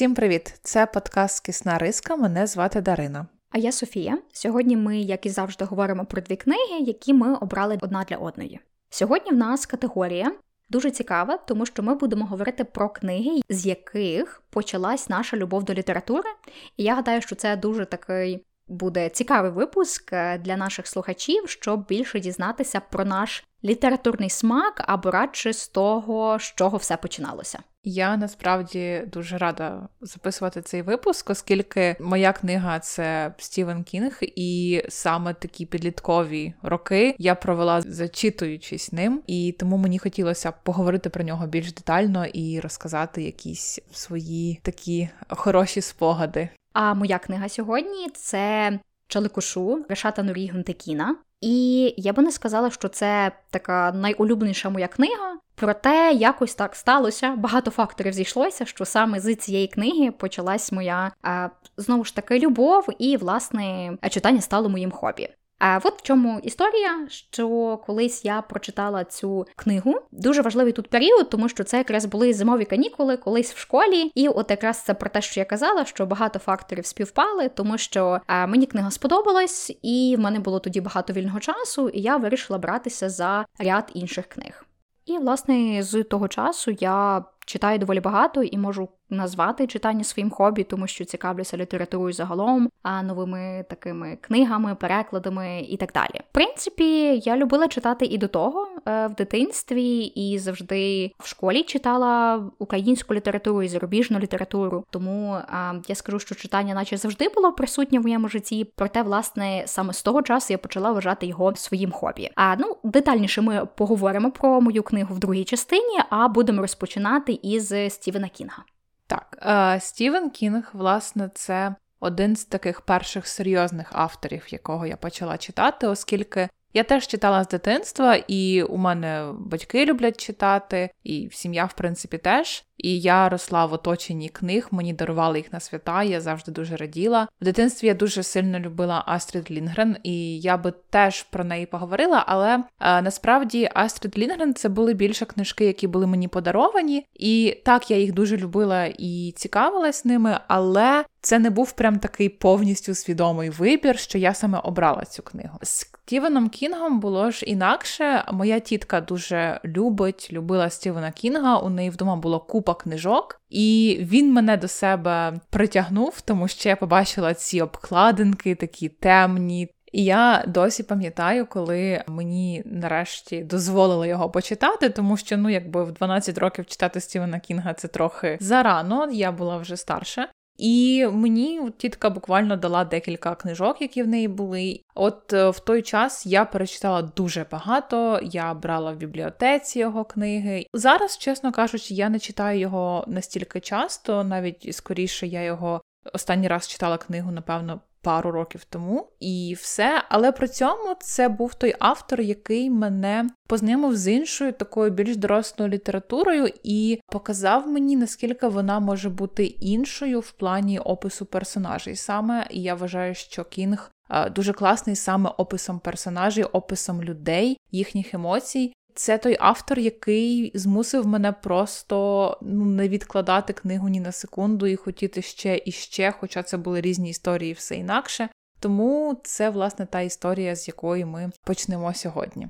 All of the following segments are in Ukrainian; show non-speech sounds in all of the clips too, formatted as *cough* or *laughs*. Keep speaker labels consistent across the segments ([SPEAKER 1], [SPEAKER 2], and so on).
[SPEAKER 1] Всім привіт! Це подкаст Кисна Риска. Мене звати Дарина.
[SPEAKER 2] А я Софія. Сьогодні ми, як і завжди, говоримо про дві книги, які ми обрали одна для одної. Сьогодні в нас категорія дуже цікава, тому що ми будемо говорити про книги, з яких почалась наша любов до літератури. І я гадаю, що це дуже такий буде цікавий випуск е, для наших слухачів, щоб більше дізнатися про наш літературний смак або радше з того, з чого все починалося.
[SPEAKER 1] Я насправді дуже рада записувати цей випуск, оскільки моя книга це Стівен Кінг, і саме такі підліткові роки я провела зачитуючись ним, і тому мені хотілося поговорити про нього більш детально і розказати якісь свої такі хороші спогади.
[SPEAKER 2] А моя книга сьогодні це Чаликушу Решата Нурі Гунтекіна. І я би не сказала, що це така найулюбленіша моя книга. Проте якось так сталося. Багато факторів зійшлося, що саме з цієї книги почалась моя знову ж таки любов, і власне читання стало моїм хобі. А от в чому історія, що колись я прочитала цю книгу. Дуже важливий тут період, тому що це якраз були зимові канікули, колись в школі. І от якраз це про те, що я казала, що багато факторів співпали, тому що мені книга сподобалась, і в мене було тоді багато вільного часу, і я вирішила братися за ряд інших книг. І, власне, з того часу я читаю доволі багато і можу назвати читання своїм хобі, тому що цікавлюся літературою загалом, а новими такими книгами, перекладами і так далі. В принципі, я любила читати і до того е, в дитинстві, і завжди в школі читала українську літературу і зарубіжну літературу. Тому я скажу, що читання, наче завжди було присутнє в моєму житті. Проте, власне, саме з того часу я почала вважати його своїм хобі. А ну детальніше ми поговоримо про мою книгу в другій частині, а будемо розпочинати із Стівена Кінга.
[SPEAKER 1] Так, е, Стівен Кінг, власне, це один з таких перших серйозних авторів, якого я почала читати, оскільки я теж читала з дитинства, і у мене батьки люблять читати, і сім'я, в принципі, теж. І я росла в оточенні книг, мені дарували їх на свята, я завжди дуже раділа. В дитинстві я дуже сильно любила Астрід Лінгрен, і я би теж про неї поговорила. Але е, насправді Астрід Лінгрен це були більше книжки, які були мені подаровані. І так я їх дуже любила і цікавилась ними, але це не був прям такий повністю свідомий вибір, що я саме обрала цю книгу. З Стівеном Кінгом було ж інакше. Моя тітка дуже любить, любила Стівена Кінга. У неї вдома було купа купа книжок, і він мене до себе притягнув, тому що я побачила ці обкладинки, такі темні. І я досі пам'ятаю, коли мені нарешті дозволили його почитати, тому що ну, якби в 12 років читати Стівена Кінга це трохи зарано, я була вже старша. І мені тітка буквально дала декілька книжок, які в неї були. От е, в той час я перечитала дуже багато. Я брала в бібліотеці його книги. Зараз, чесно кажучи, я не читаю його настільки часто, навіть скоріше я його останній раз читала книгу, напевно, пару років тому, і все. Але при цьому це був той автор, який мене познайомив з іншою такою більш дорослою літературою і показав мені, наскільки вона може бути іншою в плані опису персонажей. Саме я вважаю, що Кінг. Дуже класний саме описом персонажей, описом людей, їхніх емоцій. Це той автор, який змусив мене просто ну, не відкладати книгу ні на секунду і хотіти ще і ще, хоча це були різні історії, все інакше. Тому це, власне, та історія, з якої ми почнемо сьогодні.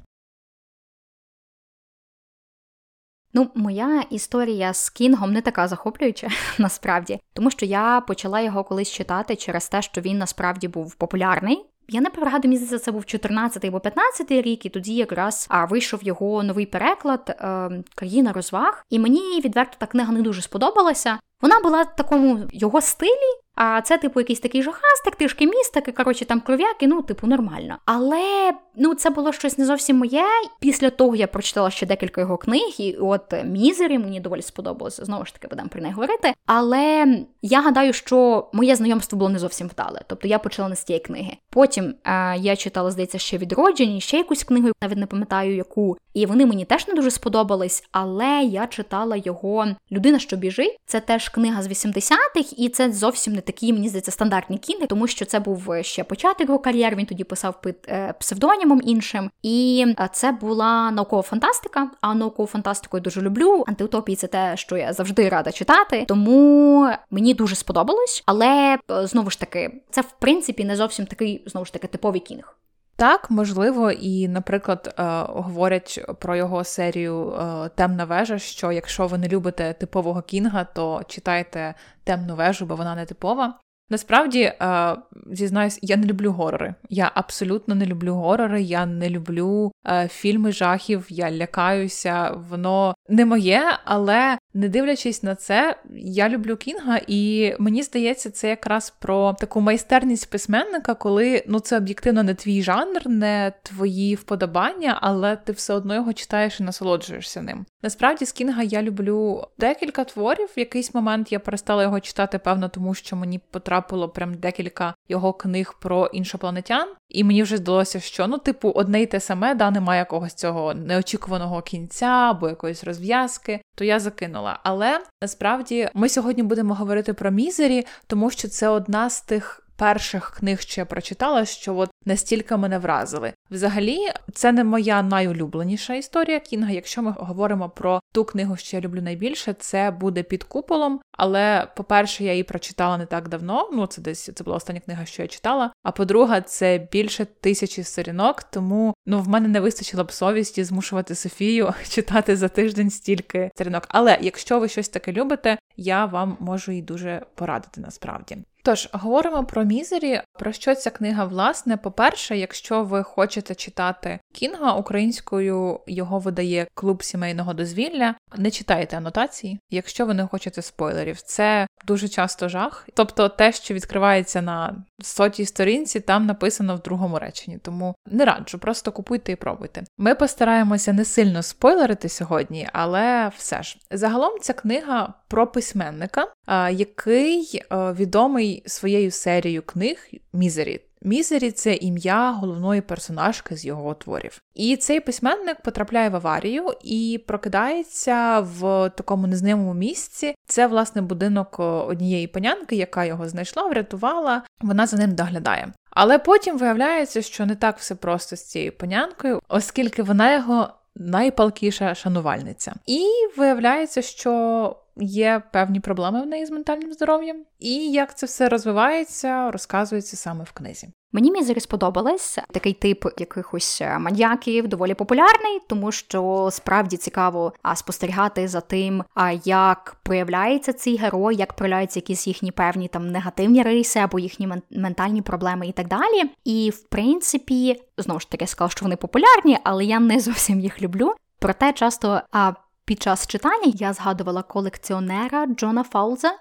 [SPEAKER 2] Ну, моя історія з Кінгом не така захоплююча, *laughs* насправді, тому що я почала його колись читати через те, що він насправді був популярний. Я не пригадую, мені це був 14 або 15 рік, і тоді якраз а, вийшов його новий переклад е, Країна розваг. І мені відверто та книга не дуже сподобалася. Вона була в такому його стилі, а це, типу, якийсь такий жахастик, трішки містики, коротше, там кров'яки, ну, типу, нормально. Але ну, це було щось не зовсім моє. Після того я прочитала ще декілька його книг, і от Мізері мені доволі сподобалося. Знову ж таки, будемо про неї говорити. Але я гадаю, що моє знайомство було не зовсім вдале. Тобто я почала не з тієї книги. Потім а, я читала, здається, ще відродження, ще якусь книгу, навіть не пам'ятаю яку. І вони мені теж не дуже сподобались, але я читала його Людина, що біжить. Це теж книга з 80-х, і це зовсім не такі, мені здається, стандартні кіни, тому що це був ще початок його кар'єри. Він тоді писав під е, псевдонімом іншим. І це була наукова фантастика. А наукову фантастику я дуже люблю. Антиутопії це те, що я завжди рада читати. Тому мені дуже сподобалось. Але знову ж таки, це в принципі не зовсім такий знову ж таки типовий кінг.
[SPEAKER 1] Так, можливо, і, наприклад, е, говорять про його серію е, Темна вежа. Що якщо ви не любите типового кінга, то читайте темну вежу, бо вона не типова. Насправді, е, зізнаюсь, я не люблю горори. Я абсолютно не люблю горори, я не люблю фільми жахів, я лякаюся, воно не моє, але не дивлячись на це, я люблю Кінга, і мені здається, це якраз про таку майстерність письменника, коли ну це об'єктивно не твій жанр, не твої вподобання, але ти все одно його читаєш і насолоджуєшся ним. Насправді з Кінга я люблю декілька творів. В якийсь момент я перестала його читати, певно, тому що мені потрапило прям декілька його книг про іншопланетян, і мені вже здалося, що ну, типу, одне й те саме, да, немає якогось цього неочікуваного кінця або якоїсь розв'язки, то я закинула. Але насправді ми сьогодні будемо говорити про мізері, тому що це одна з тих перших книг, що я прочитала, що от настільки мене вразили. Взагалі, це не моя найулюбленіша історія Кінга. Якщо ми говоримо про ту книгу, що я люблю найбільше, це буде під куполом. Але, по-перше, я її прочитала не так давно. Ну, це десь це була остання книга, що я читала. А по-друге, це більше тисячі сторінок, тому ну в мене не вистачило б совісті змушувати Софію *laughs* читати за тиждень стільки сторінок. Але якщо ви щось таке любите, я вам можу і дуже порадити насправді. Тож говоримо про мізері. Про що ця книга, власне, по-перше, якщо ви хочете читати Кінга українською, його видає клуб сімейного дозвілля. Не читайте анотації, якщо ви не хочете спойлерів. Це дуже часто жах. Тобто, те, що відкривається на сотій сторінці, там написано в другому реченні. Тому не раджу, просто купуйте і пробуйте. Ми постараємося не сильно спойлерити сьогодні, але все ж загалом ця книга про письменника, який відомий своєю серією книг Мізері. Мізері це ім'я головної персонажки з його творів. І цей письменник потрапляє в аварію і прокидається в такому незнайомому місці. Це, власне, будинок однієї панянки, яка його знайшла, врятувала, вона за ним доглядає. Але потім виявляється, що не так все просто з цією панянкою, оскільки вона його найпалкіша шанувальниця. І виявляється, що є певні проблеми в неї з ментальним здоров'ям, і як це все розвивається, розказується саме в книзі.
[SPEAKER 2] Мені Мізері сподобалось такий тип якихось е, маньяків, доволі популярний, тому що справді цікаво спостерігати за тим, як проявляється цей герой, як проявляються якісь їхні певні там негативні риси або їхні ментальні проблеми і так далі. І в принципі, знову ж таки сказала, що вони популярні, але я не зовсім їх люблю. Проте часто а під час читання я згадувала колекціонера Джона Фауза.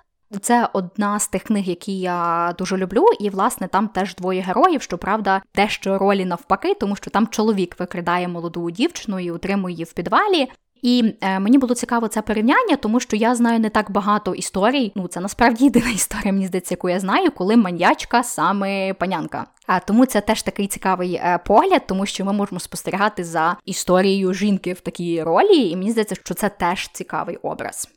[SPEAKER 2] Це одна з тих книг, які я дуже люблю, і власне там теж двоє героїв. Щоправда, дещо ролі навпаки, тому що там чоловік викрадає молоду дівчину і утримує її в підвалі. І е, мені було цікаво це порівняння, тому що я знаю не так багато історій. Ну це насправді *laughs* єдина історія, мені здається, яку я знаю, коли маньячка саме панянка. А тому це теж такий цікавий е, погляд, тому що ми можемо спостерігати за історією жінки в такій ролі, і мені здається, що це теж цікавий образ.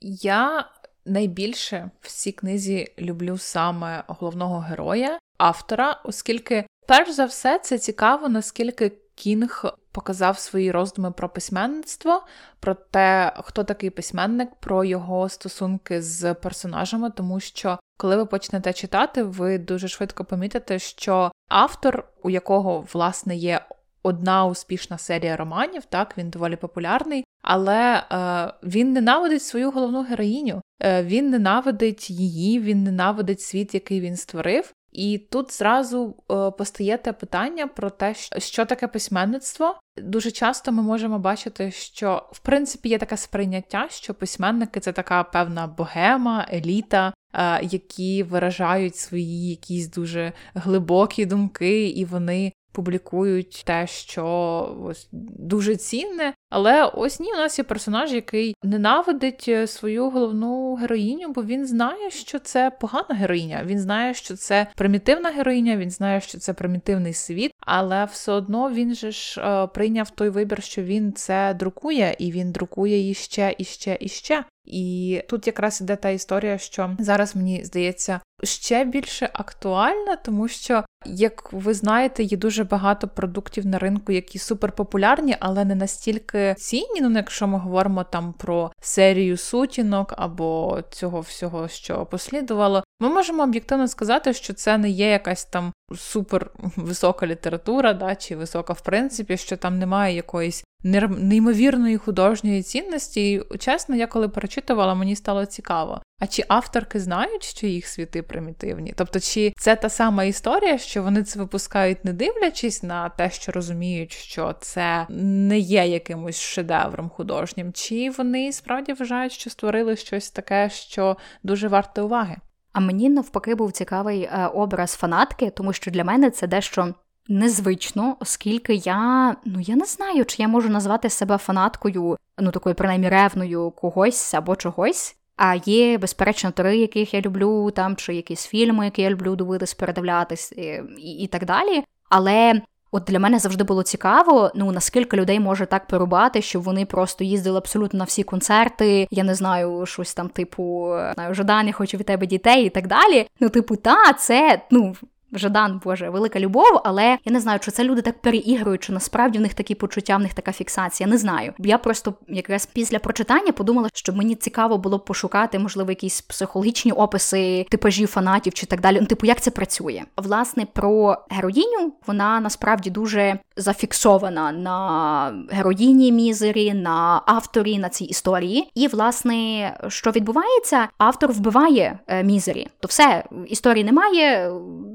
[SPEAKER 1] Я найбільше в цій книзі люблю саме головного героя, автора, оскільки, перш за все, це цікаво, наскільки Кінг показав свої роздуми про письменництво, про те, хто такий письменник, про його стосунки з персонажами, тому що коли ви почнете читати, ви дуже швидко помітите, що автор, у якого власне є одна успішна серія романів, так він доволі популярний, але е, він ненавидить свою головну героїню. Е, він ненавидить її, він ненавидить світ, який він створив. І тут зразу е, постає те питання про те, що таке письменництво. Дуже часто ми можемо бачити, що в принципі є таке сприйняття, що письменники це така певна богема, еліта, е, які виражають свої якісь дуже глибокі думки, і вони публікують те, що ось дуже цінне. Але ось ні, у нас є персонаж, який ненавидить е, свою головну героїню, бо він знає, що це погана героїня. Він знає, що це примітивна героїня, він знає, що це примітивний світ, але все одно він же ж е, прийняв той вибір, що він це друкує, і він друкує її ще і ще і ще. І тут якраз іде та історія, що зараз мені здається ще більше актуальна, тому що, як ви знаєте, є дуже багато продуктів на ринку, які суперпопулярні, але не настільки цінні. Ну, якщо ми говоримо там про серію сутінок або цього всього, що послідувало, ми можемо об'єктивно сказати, що це не є якась там супер висока література, да, чи висока в принципі, що там немає якоїсь неймовірної художньої цінності. І, чесно, я коли перечитувала, мені стало цікаво. А чи авторки знають, що їх світи примітивні? Тобто, чи це та сама історія, що вони це випускають, не дивлячись на те, що розуміють, що це не є якимось шедевром художнім, чи вони справді вважають, що створили щось таке, що дуже варте уваги?
[SPEAKER 2] А мені навпаки був цікавий е, образ фанатки, тому що для мене це дещо незвично, оскільки я ну я не знаю, чи я можу назвати себе фанаткою, ну такою принаймні ревною когось або чогось. А є, безперечно, тори, яких я люблю, там чи якісь фільми, які я люблю дивитись, передивлятись і, і, і так далі. Але от для мене завжди було цікаво, ну наскільки людей може так порубати, щоб вони просто їздили абсолютно на всі концерти. Я не знаю, щось там, типу, знаю, Жадан, я хочу від тебе дітей і так далі. Ну, типу, та, це ну Жадан, Боже, велика любов, але я не знаю, чи це люди так переігрують, чи насправді в них такі почуття, в них така фіксація. Не знаю. Я просто якраз після прочитання подумала, що мені цікаво було б пошукати, можливо, якісь психологічні описи типажів фанатів чи так далі. Ну, типу, як це працює? Власне, про героїню вона насправді дуже зафіксована на героїні мізері, на авторі на цій історії. І, власне, що відбувається, автор вбиває е, мізері. То все історії немає.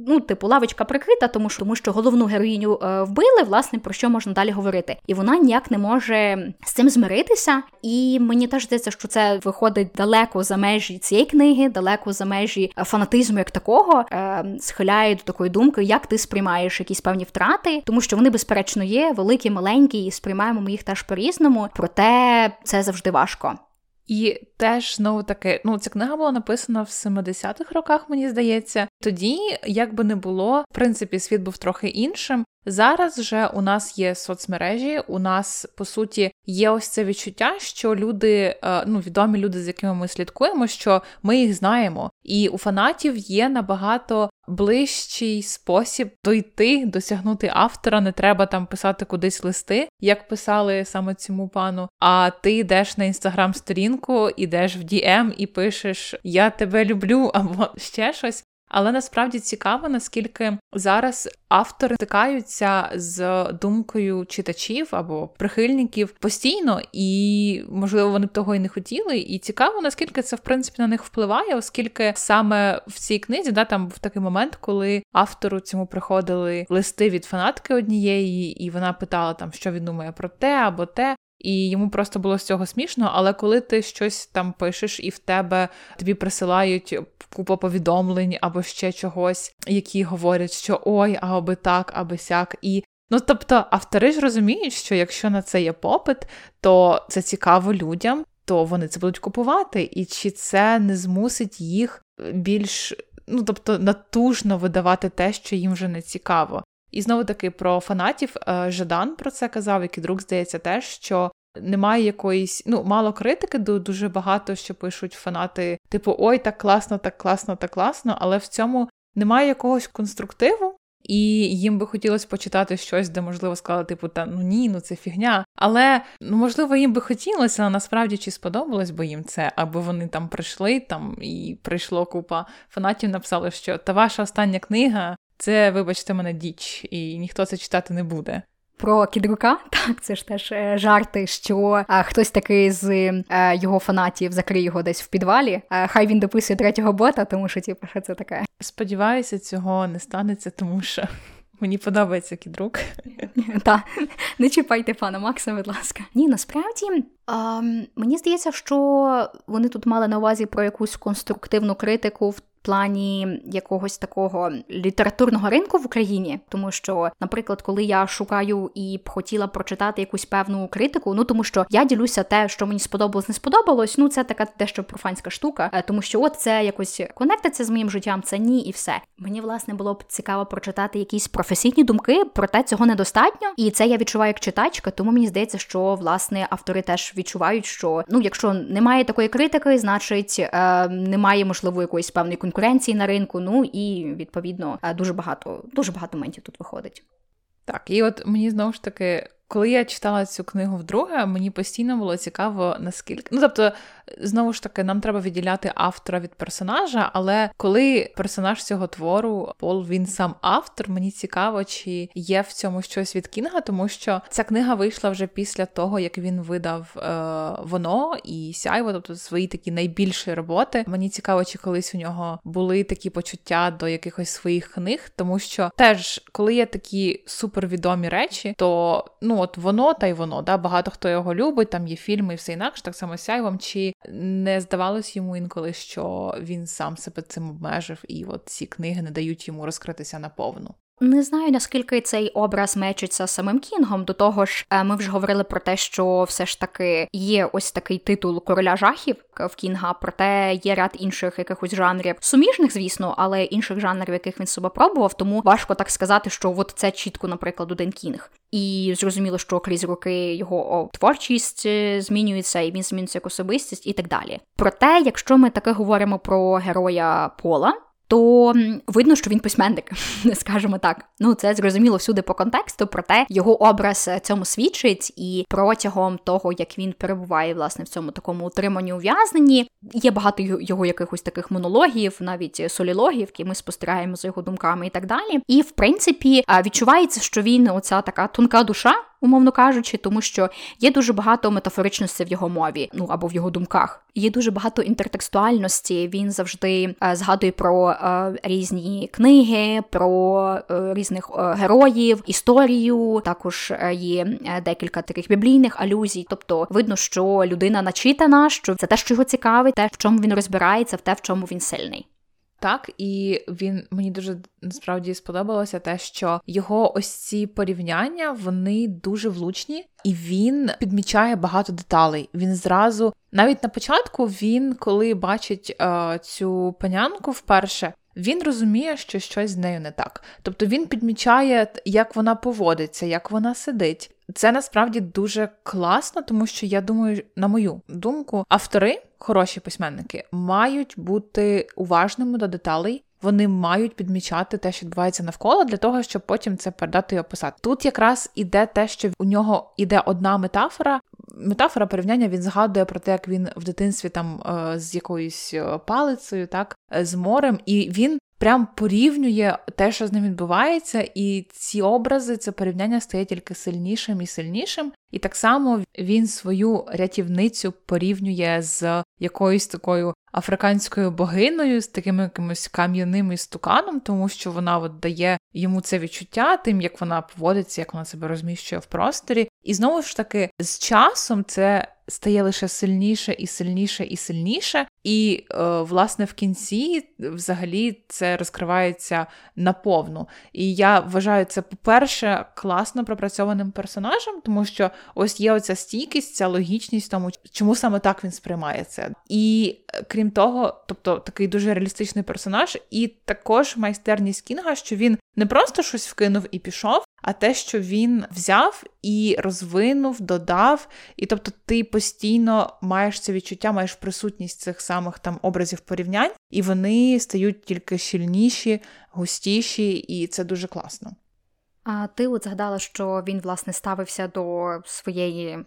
[SPEAKER 2] Ну, типу, лавочка прикрита, тому що тому що головну героїню е, вбили, власне, про що можна далі говорити. І вона ніяк не може з цим змиритися. І мені теж здається, що це виходить далеко за межі цієї книги, далеко за межі е, фанатизму як такого, е, схиляє до такої думки, як ти сприймаєш якісь певні втрати, тому що вони, безперечно, є великі, маленькі, і сприймаємо ми їх теж по-різному, проте це завжди важко.
[SPEAKER 1] І теж знову таки, ну ця книга була написана в 70-х роках, мені здається. Тоді, як би не було, в принципі, світ був трохи іншим. Зараз вже у нас є соцмережі, у нас по суті є ось це відчуття, що люди, е, ну відомі люди, з якими ми слідкуємо, що ми їх знаємо, і у фанатів є набагато ближчий спосіб дойти, досягнути автора. Не треба там писати кудись листи, як писали саме цьому пану. А ти йдеш на інстаграм-сторінку, ідеш в DM і пишеш Я тебе люблю або ще щось. Але насправді цікаво, наскільки зараз автори стикаються з думкою читачів або прихильників постійно, і можливо вони б того і не хотіли. І цікаво, наскільки це в принципі на них впливає, оскільки саме в цій книзі да там був такий момент, коли автору цьому приходили листи від фанатки однієї, і вона питала там, що він думає про те або те і йому просто було з цього смішно. Але коли ти щось там пишеш, і в тебе тобі присилають купу повідомлень або ще чогось, які говорять, що ой, аби так, аби сяк, і. Ну, тобто, автори ж розуміють, що якщо на це є попит, то це цікаво людям, то вони це будуть купувати, і чи це не змусить їх більш, ну тобто, натужно видавати те, що їм вже не цікаво. І знову таки про фанатів е, Жадан про це казав, як і друг здається, теж що. Немає якоїсь, ну, мало критики, дуже багато що пишуть фанати, типу, ой, так класно, так класно, так класно, але в цьому немає якогось конструктиву, і їм би хотілося почитати щось, де, можливо, сказали, типу, та ну ні, ну це фігня. Але ну, можливо, їм би хотілося, але насправді чи сподобалось би їм це, аби вони там прийшли там і прийшло купа фанатів, написали, що та ваша остання книга це, вибачте, мене діч, і ніхто це читати не буде.
[SPEAKER 2] Про кідрука, *laughs* так, це ж теж е, жарти, що а, хтось такий з а, е, його фанатів закриє його десь в підвалі. А, хай він дописує третього бота, тому що типу, що це таке.
[SPEAKER 1] Сподіваюся, цього не станеться, тому що *laughs* Мені подобається кідрук. *laughs*
[SPEAKER 2] Так, не чіпайте пана Макса, будь ласка. Ні, насправді а, мені здається, що вони тут мали на увазі про якусь конструктивну критику в плані якогось такого літературного ринку в Україні, тому що, наприклад, коли я шукаю і б хотіла прочитати якусь певну критику, ну тому що я ділюся те, що мені сподобалось, не сподобалось. Ну це така дещо профанська штука, е, тому що от це якось конектиться з моїм життям, це ні, і все. Мені власне було б цікаво прочитати якісь професійні думки, проте цього недостатньо, і це я відчуваю як читачка. Тому мені здається, що власне автори теж відчувають, що ну, якщо немає такої критики, значить е, немає можливо якоїсь певної конкуренції на ринку. Ну і відповідно е, дуже багато, дуже багато моментів тут виходить.
[SPEAKER 1] Так, і от мені знову ж таки коли я читала цю книгу вдруге, мені постійно було цікаво, наскільки. Ну, тобто, знову ж таки, нам треба відділяти автора від персонажа, але коли персонаж цього твору, Пол, він сам автор, мені цікаво, чи є в цьому щось від Кінга, тому що ця книга вийшла вже після того, як він видав е, воно і сяйво, тобто свої такі найбільші роботи. Мені цікаво, чи колись у нього були такі почуття до якихось своїх книг, тому що теж, коли є такі супервідомі речі, то ну от воно та й воно. Да? Багато хто його любить, там є фільми і все інакше, так само сяйвом. Чи не здавалось йому інколи, що він сам себе цим обмежив, і от ці книги не дають йому розкритися наповну?
[SPEAKER 2] Не знаю наскільки цей образ мечиться самим Кінгом. До того ж, е, ми вже говорили про те, що все ж таки є ось такий титул короля жахів в Кінга, проте є ряд інших якихось жанрів суміжних, звісно, але інших жанрів, яких він себе пробував, тому важко так сказати, що от це чітко, наприклад, один Кінг. І зрозуміло, що крізь роки його творчість е, змінюється, і він змінюється як особистість, і так далі. Проте, якщо ми таке говоримо про героя Пола то видно, що він письменник, *laughs* не скажемо так. Ну це зрозуміло всюди по контексту, проте його образ е, цьому свідчить, і протягом того, як він перебуває власне в цьому такому утриманні ув'язненні, є багато його якихось таких монологів, навіть солілогів, які ми спостерігаємо за його думками і так далі. І в принципі відчувається, що він оця така тонка душа умовно кажучи, тому що є дуже багато метафоричності в його мові, ну або в його думках. Є дуже багато інтертекстуальності. Він завжди е, згадує про е, різні книги, про е, різних е, героїв, історію. Також е, є е, декілька таких біблійних алюзій. Тобто видно, що людина начитана, що це те, що його цікавить, те, в чому він розбирається, в те, в чому він сильний.
[SPEAKER 1] Так, і він мені дуже насправді сподобалося те, що його ось ці порівняння вони дуже влучні, і він підмічає багато деталей. Він зразу, навіть на початку, він коли бачить е, цю панянку вперше. Він розуміє, що щось з нею не так. Тобто він підмічає, як вона поводиться, як вона сидить. Це насправді дуже класно, тому що я думаю, на мою думку, автори, хороші письменники, мають бути уважними до деталей. Вони мають підмічати те, що відбувається навколо, для того, щоб потім це передати і описати. Тут якраз іде те, що у нього іде одна метафора. Метафора порівняння він згадує про те, як він в дитинстві там е, з якоюсь е, палицею, так е, з морем, і він прям порівнює те, що з ним відбувається, і ці образи, це порівняння стає тільки сильнішим і сильнішим. І так само він свою рятівницю порівнює з якоюсь такою африканською богиною, з таким якимось кам'яним істуканом, тому що вона от дає йому це відчуття, тим як вона поводиться, як вона себе розміщує в просторі. І знову ж таки, з часом це стає лише сильніше і сильніше і сильніше. І, е, власне, в кінці взагалі це розкривається наповну. І я вважаю це, по-перше, класно пропрацьованим персонажем, тому що ось є оця стійкість, ця логічність тому, чому саме так він сприймається. І е, крім того, тобто такий дуже реалістичний персонаж, і також майстерність Кінга, що він не просто щось вкинув і пішов, а те, що він взяв і розвинув, додав. І тобто ти постійно маєш це відчуття, маєш присутність цих самих там образів порівнянь, і вони стають тільки щільніші, густіші, і це дуже класно.
[SPEAKER 2] А ти от згадала, що він власне ставився до своєї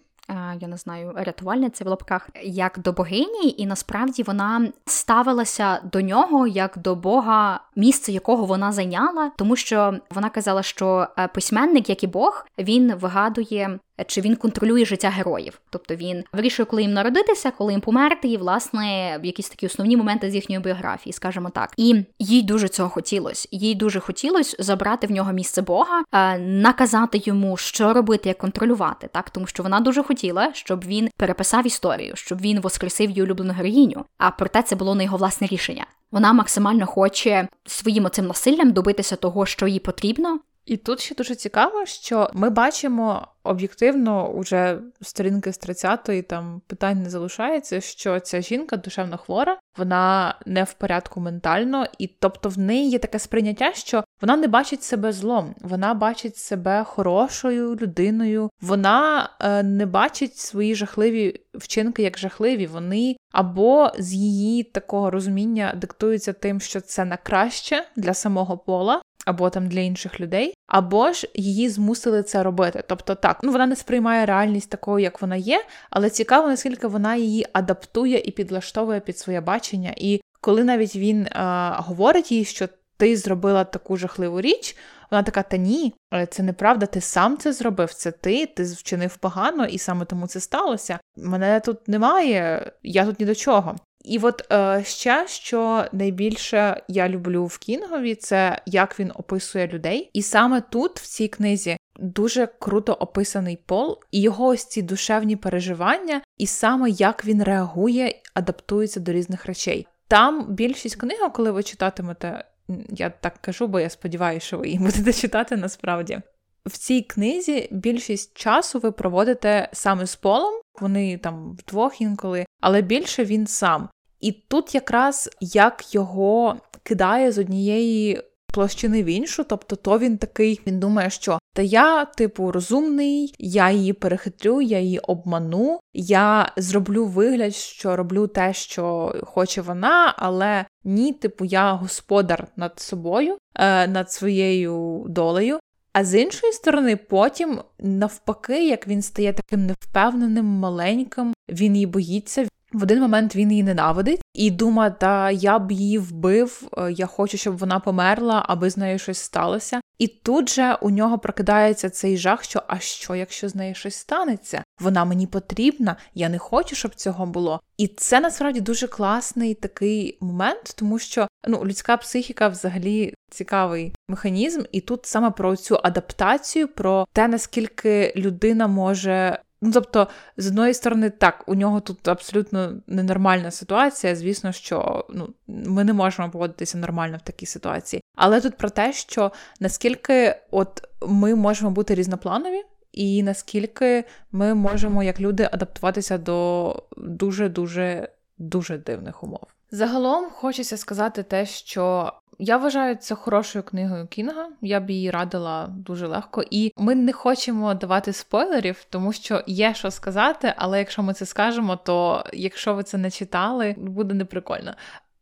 [SPEAKER 2] я не знаю, рятувальниці в лапках, як до богині, і насправді вона ставилася до нього як до Бога, місце якого вона зайняла, тому що вона казала, що е, письменник, як і Бог, він вигадує чи він контролює життя героїв, тобто він вирішує, коли їм народитися, коли їм померти, і власне якісь такі основні моменти з їхньої біографії, скажімо так. І їй дуже цього хотілося. Їй дуже хотілося забрати в нього місце Бога, е, наказати йому, що робити, як контролювати, так тому що вона дуже хотіла, щоб він переписав історію, щоб він воскресив її улюблену героїню. А проте це було не його власне рішення. Вона максимально хоче своїм оцим насиллям добитися того, що їй потрібно.
[SPEAKER 1] І тут ще дуже цікаво, що ми бачимо об'єктивно уже сторінки з 30-ї там питань не залишається, що ця жінка душевно хвора, вона не в порядку ментально, і тобто в неї є таке сприйняття, що вона не бачить себе злом, вона бачить себе хорошою людиною, вона е, не бачить свої жахливі вчинки як жахливі. Вони або з її такого розуміння диктуються тим, що це на краще для самого пола, або там для інших людей, або ж її змусили це робити. Тобто, так, ну вона не сприймає реальність такою, як вона є, але цікаво, наскільки вона її адаптує і підлаштовує під своє бачення. І коли навіть він е, говорить їй, що ти зробила таку жахливу річ, вона така: та ні, це неправда, ти сам це зробив, це ти, ти вчинив погано, і саме тому це сталося. Мене тут немає, я тут ні до чого. І от е, ще що найбільше я люблю в Кінгові, це як він описує людей. І саме тут, в цій книзі, дуже круто описаний Пол і його ось ці душевні переживання, і саме як він реагує, адаптується до різних речей. Там більшість книги, коли ви читатимете, я так кажу, бо я сподіваюся, що ви її будете читати насправді. В цій книзі більшість часу ви проводите саме з полом, вони там вдвох інколи, але більше він сам. І тут якраз як його кидає з однієї площини в іншу, тобто то він такий, він думає, що та я, типу, розумний, я її перехитрю, я її обману, я зроблю вигляд, що роблю те, що хоче вона, але ні, типу, я господар над собою, е, над своєю долею. А з іншої сторони, потім, навпаки, як він стає таким невпевненим, маленьким, він її боїться. В один момент він її ненавидить і думає, та я б її вбив, е, я хочу, щоб вона померла, аби з нею щось сталося. І тут же у нього прокидається цей жах, що а що, якщо з нею щось станеться? Вона мені потрібна, я не хочу, щоб цього було. І це насправді дуже класний такий момент, тому що ну, людська психіка взагалі цікавий механізм, і тут саме про цю адаптацію, про те, наскільки людина може. Ну, тобто, з одної сторони, так, у нього тут абсолютно ненормальна ситуація. Звісно, що ну, ми не можемо поводитися нормально в такій ситуації. Але тут про те, що наскільки от ми можемо бути різнопланові, і наскільки ми можемо, як люди, адаптуватися до дуже дуже дуже дивних умов. Загалом хочеться сказати те, що я вважаю це хорошою книгою Кінга. Я б її радила дуже легко. І ми не хочемо давати спойлерів, тому що є що сказати, але якщо ми це скажемо, то якщо ви це не читали, буде неприкольно.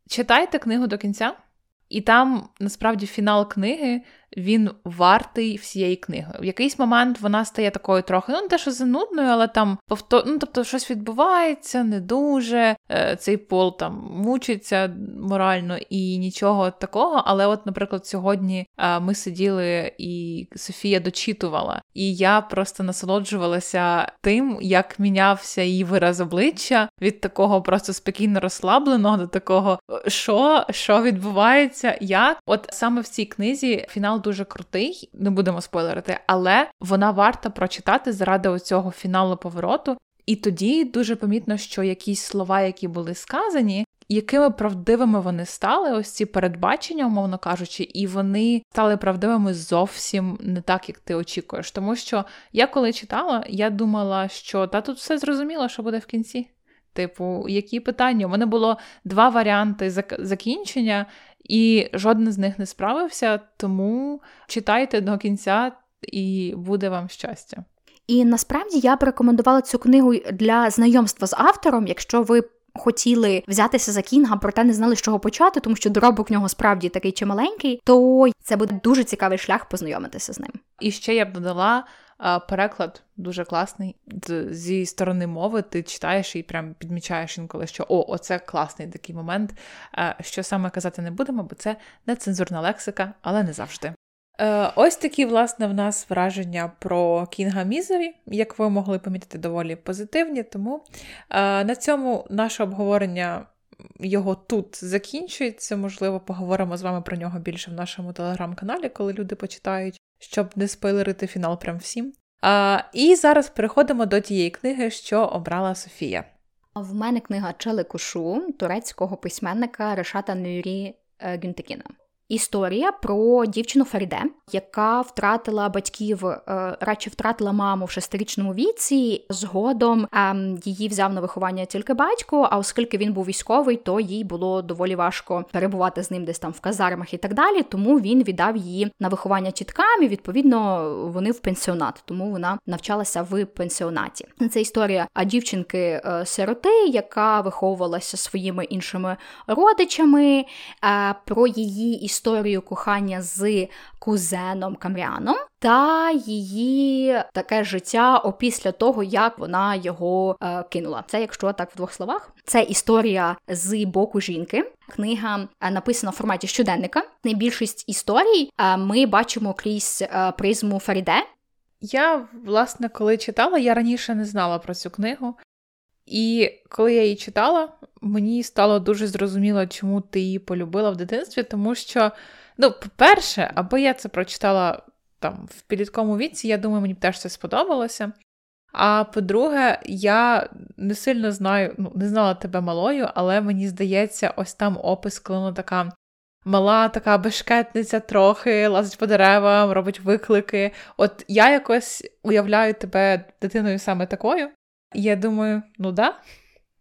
[SPEAKER 1] Читайте книгу до кінця, і там насправді фінал книги він вартий всієї книги. В якийсь момент вона стає такою трохи, ну не те, що занудною, але там повтор... ну, тобто щось відбувається, не дуже. Е, цей пол там мучиться морально і нічого такого. Але, от, наприклад, сьогодні е, ми сиділи, і Софія дочитувала, і я просто насолоджувалася тим, як мінявся її вираз обличчя від такого просто спокійно розслабленого до такого, що, що відбувається, як от саме в цій книзі фінал дуже крутий, не будемо спойлерити, але вона варта прочитати заради оцього фіналу повороту. І тоді дуже помітно, що якісь слова, які були сказані, якими правдивими вони стали, ось ці передбачення, умовно кажучи, і вони стали правдивими зовсім не так, як ти очікуєш. Тому що я коли читала, я думала, що та тут все зрозуміло, що буде в кінці. Типу, які питання? У мене було два варіанти закінчення, і жоден з них не справився, тому читайте до кінця, і буде вам щастя.
[SPEAKER 2] І насправді я б рекомендувала цю книгу для знайомства з автором, якщо ви. Хотіли взятися за Кінга, проте не знали, з чого почати, тому що доробок нього справді такий чималенький, то це буде дуже цікавий шлях познайомитися з ним.
[SPEAKER 1] І ще я б додала переклад дуже класний. Зі сторони мови ти читаєш і прям підмічаєш інколи, що о, оце класний такий момент. Що саме казати не будемо, бо це не цензурна лексика, але не завжди. Е, ось такі, власне, в нас враження про Кінга Мізері, як ви могли помітити, доволі позитивні. Тому е, на цьому наше обговорення його тут закінчується. Можливо, поговоримо з вами про нього більше в нашому телеграм-каналі, коли люди почитають щоб не спойлерити фінал прям всім. А, І зараз переходимо до тієї книги, що обрала Софія.
[SPEAKER 2] В мене книга Челикушу турецького письменника Решата Нюрі е, Гюнтекіна. Історія про дівчину Фаріде, яка втратила батьків, е, радше втратила маму в шестирічному віці. Згодом ем, її взяв на виховання тільки батько. А оскільки він був військовий, то їй було доволі важко перебувати з ним десь там в казармах і так далі. Тому він віддав її на виховання тіткам. і, Відповідно, вони в пенсіонат, тому вона навчалася в пенсіонаті. Це історія дівчинки е, сироти, яка виховувалася своїми іншими родичами. Е, про її історію історію кохання з кузеном Камріаном та її таке життя опісля того, як вона його е, кинула. Це, якщо так в двох словах, це історія з боку жінки. Книга е, написана в форматі щоденника. Найбільшість історій е, ми бачимо крізь е, призму Фаріде.
[SPEAKER 1] Я, власне, коли читала, я раніше не знала про цю книгу. І коли я її читала, мені стало дуже зрозуміло, чому ти її полюбила в дитинстві, тому що, ну, по-перше, аби я це прочитала там в підлітковому віці, я думаю, мені б теж це сподобалося. А по-друге, я не сильно знаю, ну, не знала тебе малою, але мені здається, ось там опис, коли вона така мала, така бешкетниця трохи, лазить по деревам, робить виклики. От я якось уявляю тебе дитиною саме такою. І я думаю, ну да,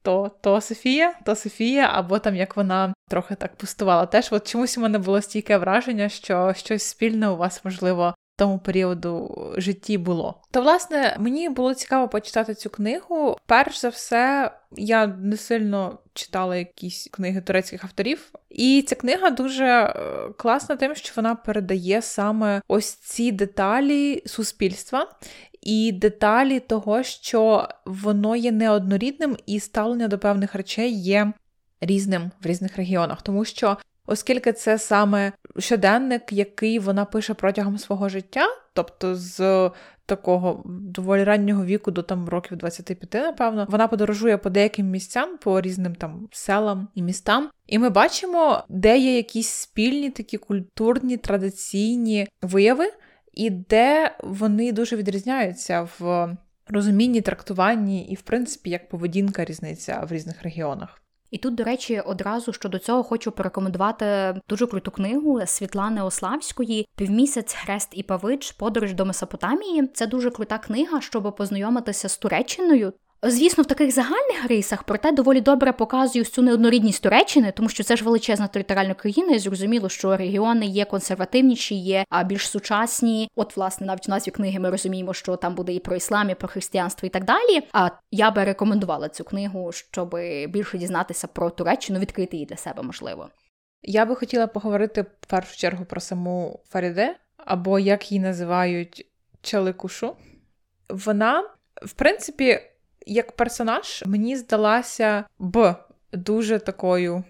[SPEAKER 1] то то Софія, то Софія, або там як вона трохи так пустувала. Теж от чомусь у мене було стійке враження, що щось спільне у вас, можливо, тому періоду житті було. То, власне, мені було цікаво почитати цю книгу. Перш за все, я не сильно читала якісь книги турецьких авторів, і ця книга дуже е, класна, тим, що вона передає саме ось ці деталі суспільства і деталі того, що воно є неоднорідним, і ставлення до певних речей є різним в різних регіонах, тому що. Оскільки це саме щоденник, який вона пише протягом свого життя, тобто з такого доволі раннього віку до там років 25, напевно, вона подорожує по деяким місцям, по різним там селам і містам, і ми бачимо, де є якісь спільні такі культурні традиційні вияви, і де вони дуже відрізняються в розумінні, трактуванні і, в принципі, як поведінка різниця в різних регіонах.
[SPEAKER 2] І тут, до речі, одразу щодо цього хочу порекомендувати дуже круту книгу Світлани Ославської Півмісяць, Хрест і Павич, Подорож до Месопотамії. Це дуже крута книга, щоб познайомитися з Туреччиною. Звісно, в таких загальних рисах, проте доволі добре показує цю неоднорідність Туреччини, тому що це ж величезна територіальна країна, і зрозуміло, що регіони є консервативніші, є а більш сучасні. От, власне, навіть у назві книги ми розуміємо, що там буде і про іслам, і про християнство, і так далі. А я би рекомендувала цю книгу, щоб більше дізнатися про Туреччину, відкрити її для себе можливо.
[SPEAKER 1] Я би хотіла поговорити в першу чергу про саму Фаріде, або як її називають Чаликушу. Вона, в принципі як персонаж мені здалася б дуже такою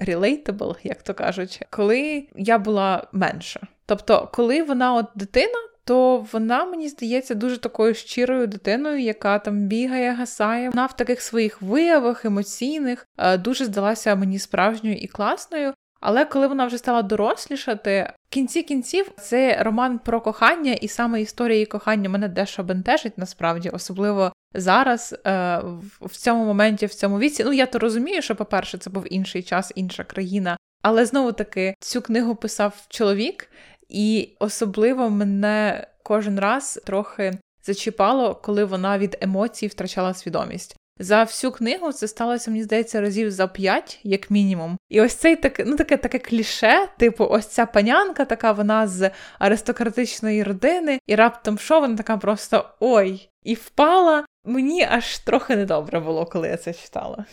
[SPEAKER 1] relatable, як то кажуть, коли я була менша. Тобто, коли вона от дитина. То вона, мені здається, дуже такою щирою дитиною, яка там бігає, гасає. Вона в таких своїх виявах емоційних е, дуже здалася мені справжньою і класною. Але коли вона вже стала дорослішати, в кінці кінців це роман про кохання, і саме історія її кохання мене дещо бентежить насправді, особливо зараз, е, в цьому моменті, в цьому віці. Ну я то розумію, що, по-перше, це був інший час, інша країна. Але знову таки цю книгу писав чоловік, і особливо мене кожен раз трохи зачіпало, коли вона від емоцій втрачала свідомість. За всю книгу це сталося, мені здається, разів за п'ять, як мінімум. І ось цей таке, ну таке таке кліше, типу, ось ця панянка, така вона з аристократичної родини, і раптом що вона така просто ой, і впала. Мені аж трохи недобре було, коли я це читала.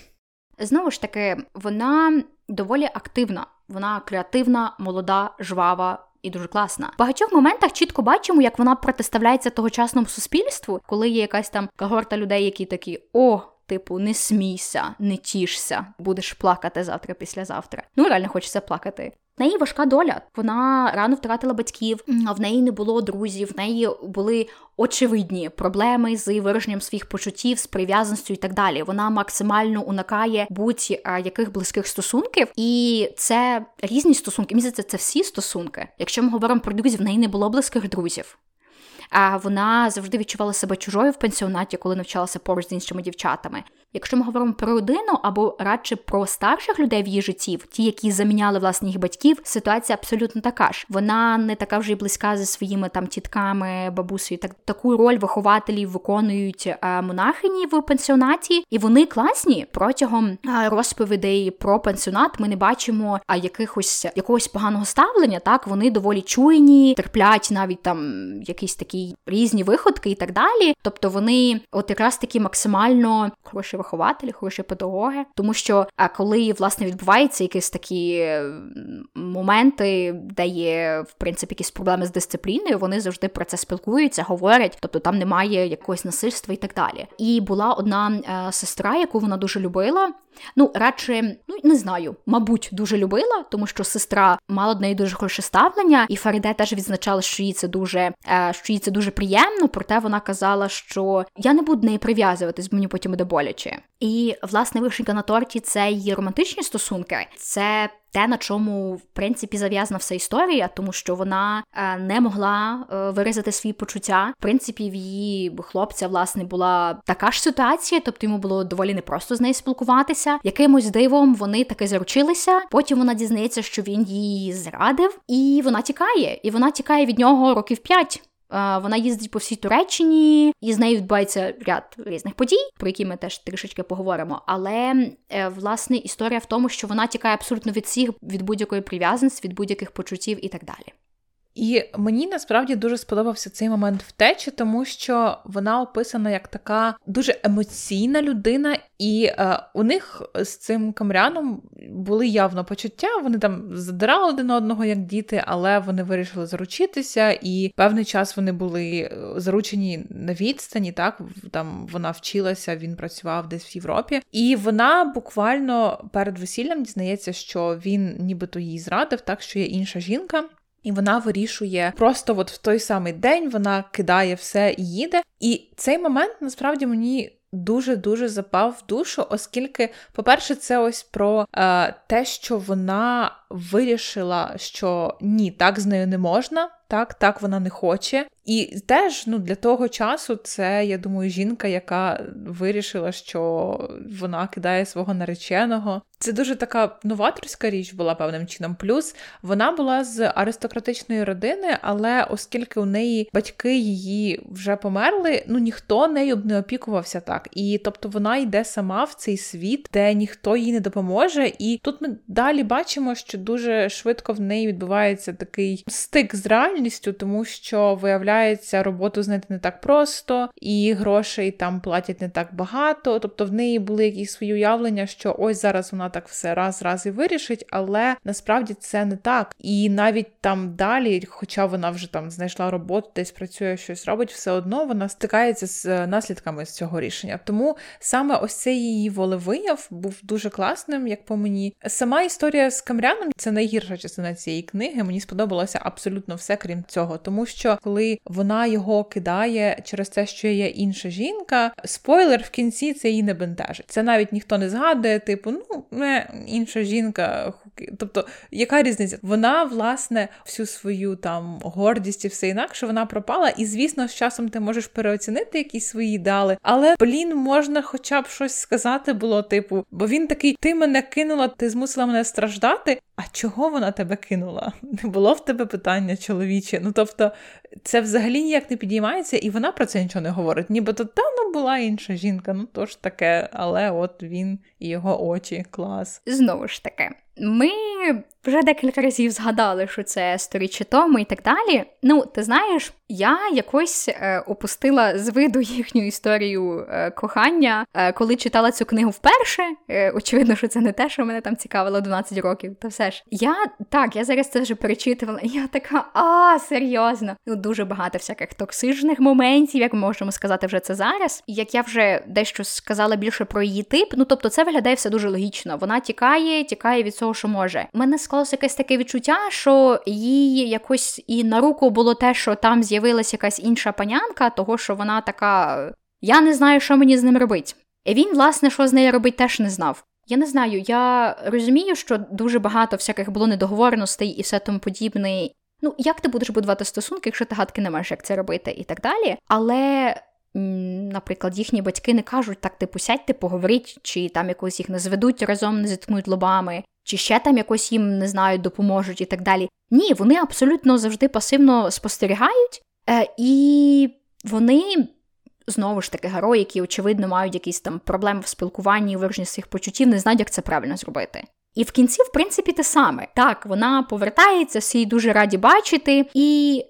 [SPEAKER 2] Знову ж таки, вона доволі активна, вона креативна, молода, жвава. І дуже класна. В багатьох моментах чітко бачимо, як вона протиставляється тогочасному суспільству, коли є якась там когорта людей, які такі о, типу, не смійся, не тішся, будеш плакати завтра, післязавтра. Ну, реально хочеться плакати. В неї важка доля. Вона рано втратила батьків, в неї не було друзів, в неї були очевидні проблеми з вираженням своїх почуттів, з прив'язаністю і так далі. Вона максимально уникає будь-яких близьких стосунків, і це різні стосунки. Мені це всі стосунки. Якщо ми говоримо про друзів, в неї не було близьких друзів. А вона завжди відчувала себе чужою в пенсіонаті, коли навчалася поруч з іншими дівчатами. Якщо ми говоримо про родину або радше про старших людей в її житті, ті, які заміняли власне батьків, ситуація абсолютно така ж. Вона не така вже й близька зі своїми там тітками, бабусею. Так таку роль вихователів виконують е, монахині в пенсіонаті, і вони класні протягом е, розповідей про пенсіонат. Ми не бачимо якихось якогось поганого ставлення. Так вони доволі чуйні, терплять навіть там якісь такі різні виходки і так далі. Тобто вони, от якраз такі максимально хороші вихователі, хороші педагоги, тому що а коли власне відбуваються якісь такі моменти, де є в принципі якісь проблеми з дисципліною, вони завжди про це спілкуються, говорять, тобто там немає якогось насильства і так далі. І була одна е, сестра, яку вона дуже любила. Ну, радше, ну не знаю, мабуть, дуже любила, тому що сестра мала до неї дуже хороше ставлення, і Фаріде теж відзначала, що їй це дуже е, що їй це дуже приємно, проте вона казала, що я не буду неї прив'язуватись, бо мені потім буде боляче. І власне вишенька на торті це її романтичні стосунки, це те, на чому в принципі зав'язана вся історія, тому що вона е, не могла е, виразити свої почуття. В принципі, в її хлопця власне була така ж ситуація, тобто йому було доволі непросто з нею спілкуватися. Якимось дивом вони таки заручилися. Потім вона дізнається, що він її зрадив, і вона тікає. І вона тікає від нього років п'ять. Вона їздить по всій Туреччині, і з нею відбувається ряд різних подій, про які ми теж трішечки поговоримо. Але е, власне історія в тому, що вона тікає абсолютно від всіх, від будь-якої прив'язаності, від будь-яких почуттів і так далі.
[SPEAKER 1] І мені насправді дуже сподобався цей момент втечі, тому що вона описана як така дуже емоційна людина, і е, у них з цим камряном були явно почуття. Вони там задирали один одного як діти, але вони вирішили заручитися, і певний час вони були е, заручені на відстані. Так там вона вчилася, він працював десь в Європі, і вона буквально перед весіллям дізнається, що він нібито їй зрадив, так що є інша жінка. І вона вирішує просто от в той самий день вона кидає все і їде. І цей момент насправді мені дуже-дуже запав в душу, оскільки, по-перше, це ось про е, те, що вона вирішила, що ні, так з нею не можна, так, так вона не хоче. І теж ну, для того часу це, я думаю, жінка, яка вирішила, що вона кидає свого нареченого. Це дуже така новаторська річ була певним чином. Плюс вона була з аристократичної родини, але оскільки у неї батьки її вже померли, ну ніхто нею б не опікувався так. І тобто вона йде сама в цей світ, де ніхто їй не допоможе. І тут ми далі бачимо, що дуже швидко в неї відбувається такий стик з реальністю, тому що виявляється, роботу знайти не так просто, і грошей там платять не так багато. Тобто в неї були якісь свої уявлення, що ось зараз вона так все раз-раз і вирішить, але насправді це не так. І навіть там далі, хоча вона вже там знайшла роботу, десь працює щось робить, все одно вона стикається з наслідками з цього рішення. Тому саме ось цей її волевияв був дуже класним, як по мені. Сама історія з Камряном це найгірша частина цієї книги. Мені сподобалося абсолютно все, крім цього, тому що коли вона його кидає через те, що є інша жінка, спойлер в кінці це її не бентежить. Це навіть ніхто не згадує, типу, ну не інша жінка. Тобто, яка різниця? Вона, власне, всю свою там гордість і все інакше вона пропала. І, звісно, з часом ти можеш переоцінити якісь свої ідеали, але блін, можна хоча б щось сказати було, типу, бо він такий: ти мене кинула, ти змусила мене страждати. А чого вона тебе кинула? *laughs* Не було в тебе питання чоловіче. Ну тобто, це взагалі ніяк не підіймається, і вона про це нічого не говорить. Нібито та ну була інша жінка, ну то ж таке, але от він і його очі, клас.
[SPEAKER 2] Знову ж таки, ми вже декілька разів згадали, що це сторіччя тому і так далі. Ну, ти знаєш, я якось е, опустила з виду *laughs* їхню історію е, кохання, е, коли читала цю книгу вперше. Е, очевидно, що це не те, що мене там цікавило 12 років. Та все ж я так, я зараз це вже перечитувала. і Я така, а серйозно. Ну дуже багато всяких токсичних моментів, як ми можемо сказати вже це зараз. Як я вже дещо сказала більше про її тип, ну тобто це виглядає все дуже логічно. Вона тікає, тікає від цього, що може. Мене склалося якесь таке відчуття, що їй якось і на руку було те, що там з'явилася якась інша панянка, того що вона така. Я не знаю, що мені з ним робить. І він, власне, що з нею робить, теж не знав. Я не знаю, я розумію, що дуже багато всяких було недоговореностей і все тому подібне. Ну, як ти будеш будувати стосунки, якщо ти гадки не маєш, як це робити, і так далі. Але наприклад, їхні батьки не кажуть так, типу, сядьте, поговоріть, чи там якось їх не зведуть разом, не зіткнуть лобами, чи ще там якось їм не знаю, допоможуть і так далі. Ні, вони абсолютно завжди пасивно спостерігають, е, і вони. Знову ж таки, герої, які, очевидно, мають якісь там проблеми в спілкуванні вираженні своїх почуттів, не знають, як це правильно зробити. І в кінці, в принципі, те саме. Так, вона повертається, всі дуже раді бачити, і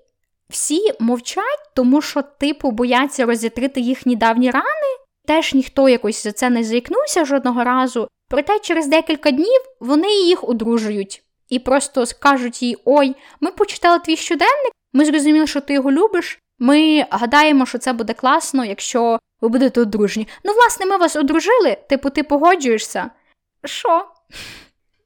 [SPEAKER 2] всі мовчать, тому що, типу, бояться розітрити їхні давні рани. Теж ніхто якось за це не заікнувся жодного разу. Проте через декілька днів вони їх одружують і просто скажуть їй: Ой, ми почитали твій щоденник, ми зрозуміли, що ти його любиш. Ми гадаємо, що це буде класно, якщо ви будете одружні. Ну, власне, ми вас одружили, типу, ти погоджуєшся? Що?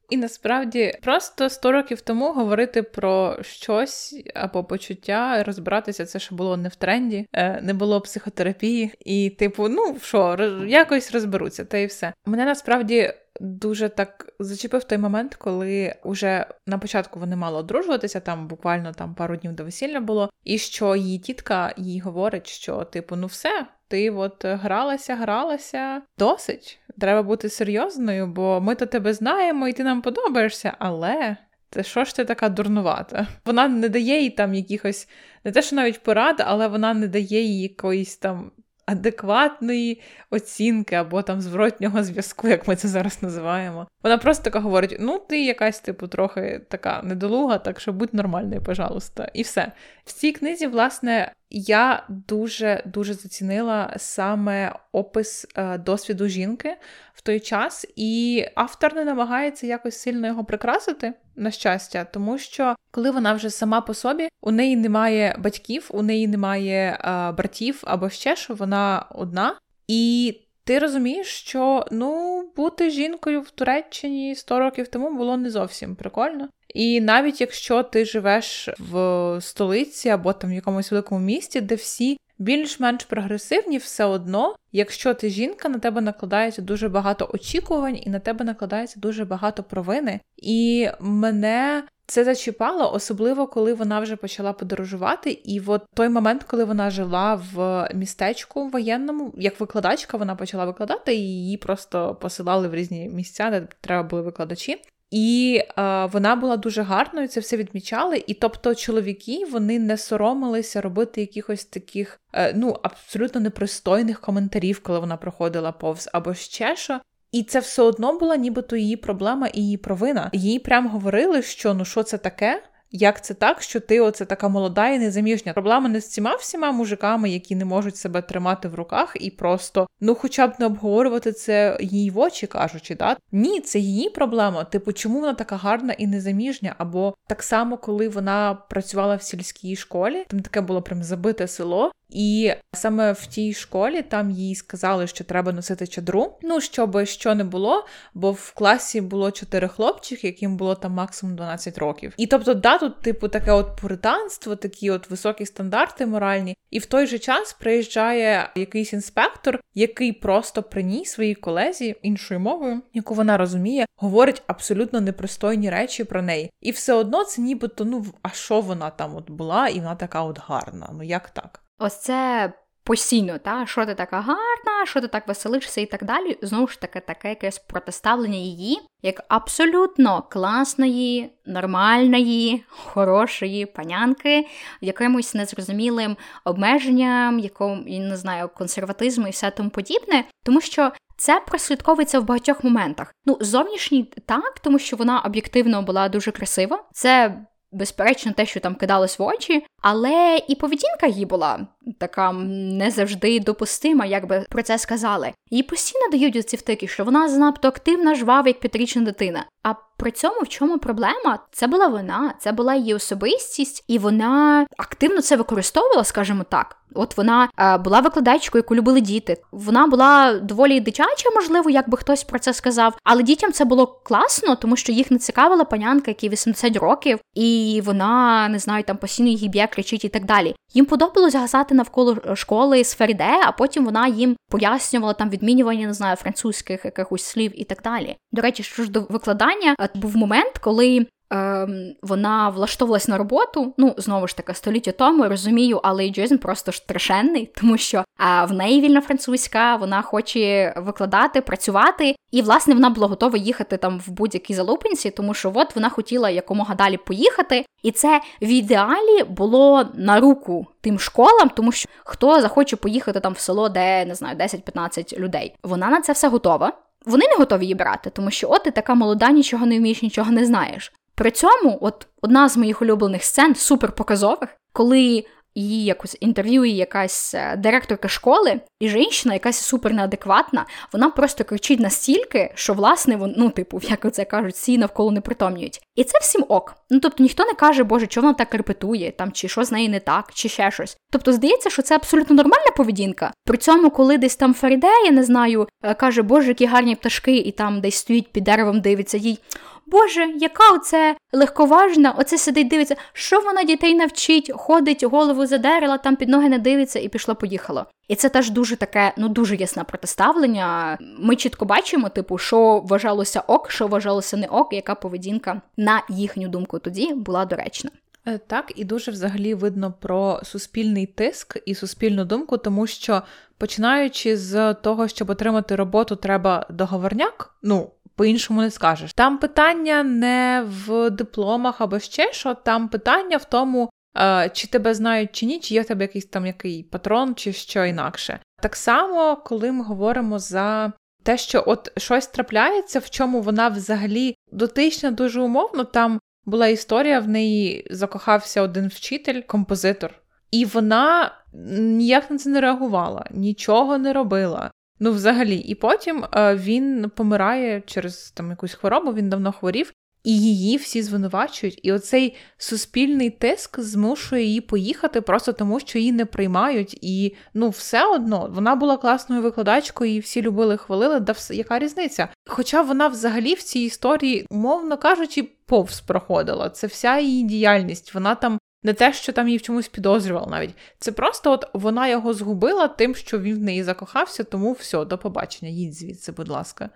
[SPEAKER 1] І насправді просто 100 років тому говорити про щось або почуття, розбиратися, це ще було не в тренді, е, не було психотерапії, і, типу, ну що, якось розберуться, та і все. Мене насправді. Дуже так зачепив той момент, коли уже на початку вони мали одружуватися, там буквально там пару днів до весілля було, і що її тітка їй говорить, що типу, ну все, ти от гралася, гралася досить. Треба бути серйозною, бо ми то тебе знаємо, і ти нам подобаєшся, але. Це що ж ти така дурнувата? Вона не дає їй там якихось, не те, що навіть порад, але вона не дає їй якоїсь там адекватної оцінки або там зворотнього зв'язку, як ми це зараз називаємо. Вона просто така говорить: ну, ти якась, типу, трохи така недолуга, так що будь нормальною, пожалуйста. І все. В цій книзі, власне, я дуже дуже зацінила саме опис е, досвіду жінки в той час, і автор не намагається якось сильно його прикрасити, на щастя, тому що коли вона вже сама по собі, у неї немає батьків, у неї немає е, братів або ще що, вона одна. І ти розумієш, що ну бути жінкою в Туреччині 100 років тому було не зовсім прикольно. І навіть якщо ти живеш в столиці або там в якомусь великому місті, де всі більш-менш прогресивні, все одно, якщо ти жінка, на тебе накладається дуже багато очікувань, і на тебе накладається дуже багато провини. І мене це зачіпало, особливо коли вона вже почала подорожувати. І от той момент, коли вона жила в містечку воєнному, як викладачка, вона почала викладати, і її просто посилали в різні місця, де треба були викладачі. І е, вона була дуже гарною, це все відмічали. І тобто, чоловіки вони не соромилися робити якихось таких е, ну абсолютно непристойних коментарів, коли вона проходила повз або ще що. І це все одно була нібито її проблема і її провина. Їй прям говорили, що ну що це таке. Як це так, що ти оце така молода і незаміжня? Проблема не з цими всіма мужиками, які не можуть себе тримати в руках, і просто ну, хоча б не обговорювати це їй в очі кажучи, да? Ні, це її проблема. Типу, чому вона така гарна і незаміжня? Або так само, коли вона працювала в сільській школі, там таке було прям забите село. І саме в тій школі там їй сказали, що треба носити чадру. Ну щоб що не було, бо в класі було чотири хлопчики, яким було там максимум 12 років. І тобто, да, тут, типу, таке от пуританство, такі от високі стандарти моральні. І в той же час приїжджає якийсь інспектор, який просто при ній своїй колезі іншою мовою, яку вона розуміє, говорить абсолютно непристойні речі про неї. І все одно це нібито, ну а що вона там от була, і вона така от гарна. Ну як так?
[SPEAKER 2] Ось це постійно, та що ти така гарна, що ти так веселишся і так далі. Знову ж таки, таке якесь протиставлення її як абсолютно класної, нормальної, хорошої панянки, якимось незрозумілим обмеженням, якому я не знаю, консерватизму і все тому подібне, тому що. Це прослідковується в багатьох моментах. Ну, зовнішній так, тому що вона об'єктивно була дуже красива. Це безперечно те, що там кидалось в очі, але і поведінка її була така не завжди допустима, як би про це сказали. Їй постійно дають ці втики, що вона занадто активна, жвава, як п'ятирічна дитина. А при цьому в чому проблема? Це була вона, це була її особистість, і вона активно це використовувала, скажімо так. От вона е, була викладачкою, яку любили діти. Вона була доволі дитяча, можливо, як би хтось про це сказав. Але дітям це було класно, тому що їх не цікавила панянка, якій 80 років, і вона не знаю, там постійно її б'є, кричить і так далі. Їм подобалось гасати навколо школи з Феріде, а потім вона їм пояснювала там відмінювання, не знаю, французьких якихось слів і так далі. До речі, що ж до викладання, був момент, коли ем, вона влаштовувалась на роботу. Ну, знову ж таки, століття тому розумію, але ейджизм просто страшенний, *laughs* тому що а, в неї вільна французька, вона хоче викладати, працювати, і власне вона була готова їхати там в будь-якій залупинці, тому що от вона хотіла якомога далі поїхати, і це в ідеалі було на руку тим школам, тому що хто захоче поїхати там в село, де не знаю 10-15 людей. Вона на це все готова. Вони не готові її брати, тому що от ти така молода, нічого не вмієш, нічого не знаєш. При цьому, от одна з моїх улюблених сцен, суперпоказових, коли її якось інтерв'ює якась е, директорка школи, і жінка, якась супер неадекватна, вона просто кричить настільки, що власне ну, типу, *laughs* як це кажуть, всі навколо не притомнюють. І це всім ок. Ну тобто ніхто не каже, Боже, чого вона так репетує, там чи що з нею не так, чи ще щось. Тобто здається, що це абсолютно нормальна поведінка. При цьому, коли десь там Феріде, я не знаю, е, каже, Боже, які гарні пташки, і там десь стоїть під деревом, дивиться їй. Боже, яка оце легковажна, оце сидить, дивиться, що вона дітей навчить, ходить, голову задерила, там під ноги не дивиться і пішло, поїхало. І це теж дуже таке, ну дуже ясне протиставлення. Ми чітко бачимо, типу, що вважалося ок, що вважалося не ок, яка поведінка, на їхню думку, тоді була доречна.
[SPEAKER 1] Е, так, і дуже взагалі видно про суспільний тиск і суспільну думку, тому що починаючи з того, щоб отримати роботу, треба договорняк. Ну по-іншому не скажеш. Там питання не в дипломах або ще що, там питання в тому, е, чи тебе знають чи ні, чи є в тебе якийсь там який патрон, чи що інакше. Так само, коли ми говоримо за те, що от щось трапляється, в чому вона взагалі дотична дуже умовно, там була історія, в неї закохався один вчитель, композитор, і вона ніяк на це не реагувала, нічого не робила. Ну, взагалі, і потім е, він помирає через там якусь хворобу, він давно хворів, і її всі звинувачують. І оцей суспільний тиск змушує її поїхати просто тому, що її не приймають. І ну, все одно вона була класною викладачкою, і всі любили, хвалили. Да все, яка різниця? Хоча вона взагалі в цій історії, умовно кажучи, повз проходила. Це вся її діяльність. Вона там не те, що там її в чомусь підозрювала навіть. Це просто от вона його згубила тим, що він в неї закохався, тому все, до побачення, їдь звідси, будь ласка.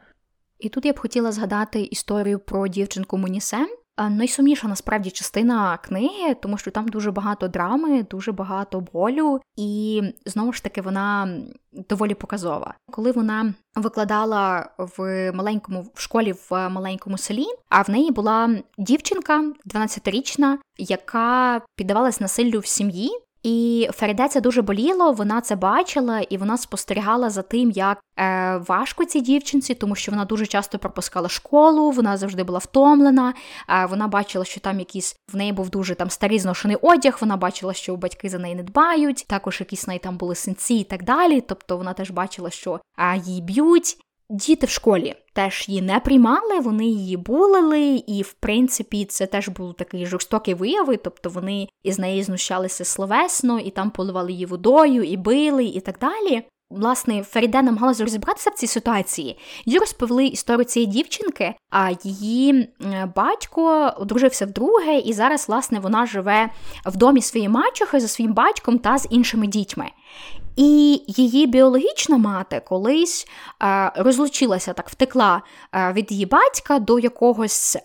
[SPEAKER 2] І тут я б хотіла згадати історію про дівчинку Мунісем, найсумніша насправді частина книги, тому що там дуже багато драми, дуже багато болю, і знову ж таки вона доволі показова. Коли вона викладала в маленькому в школі в маленькому селі, а в неї була дівчинка 12-річна, яка піддавалась насиллю в сім'ї. І Феріде це дуже боліло, вона це бачила, і вона спостерігала за тим, як е, важко цій дівчинці, тому що вона дуже часто пропускала школу, вона завжди була втомлена. Е, вона бачила, що там якийсь в неї був дуже там старий зношений одяг. Вона бачила, що батьки за неї не дбають. Також якісь неї там були синці і так далі. Тобто вона теж бачила, що е, її б'ють. Діти в школі теж її не приймали, вони її булили, і, в принципі, це теж був такий жорстокий вияви, тобто вони із неї знущалися словесно, і там поливали її водою, і били, і так далі. Власне, Феріде намагалася розібратися в цій ситуації. Їй розповіли історію цієї дівчинки, а її батько одружився вдруге, і зараз, власне, вона живе в домі своєї мачухи за своїм батьком та з іншими дітьми. І її біологічна мати колись е, розлучилася, так втекла е, від її батька до якогось.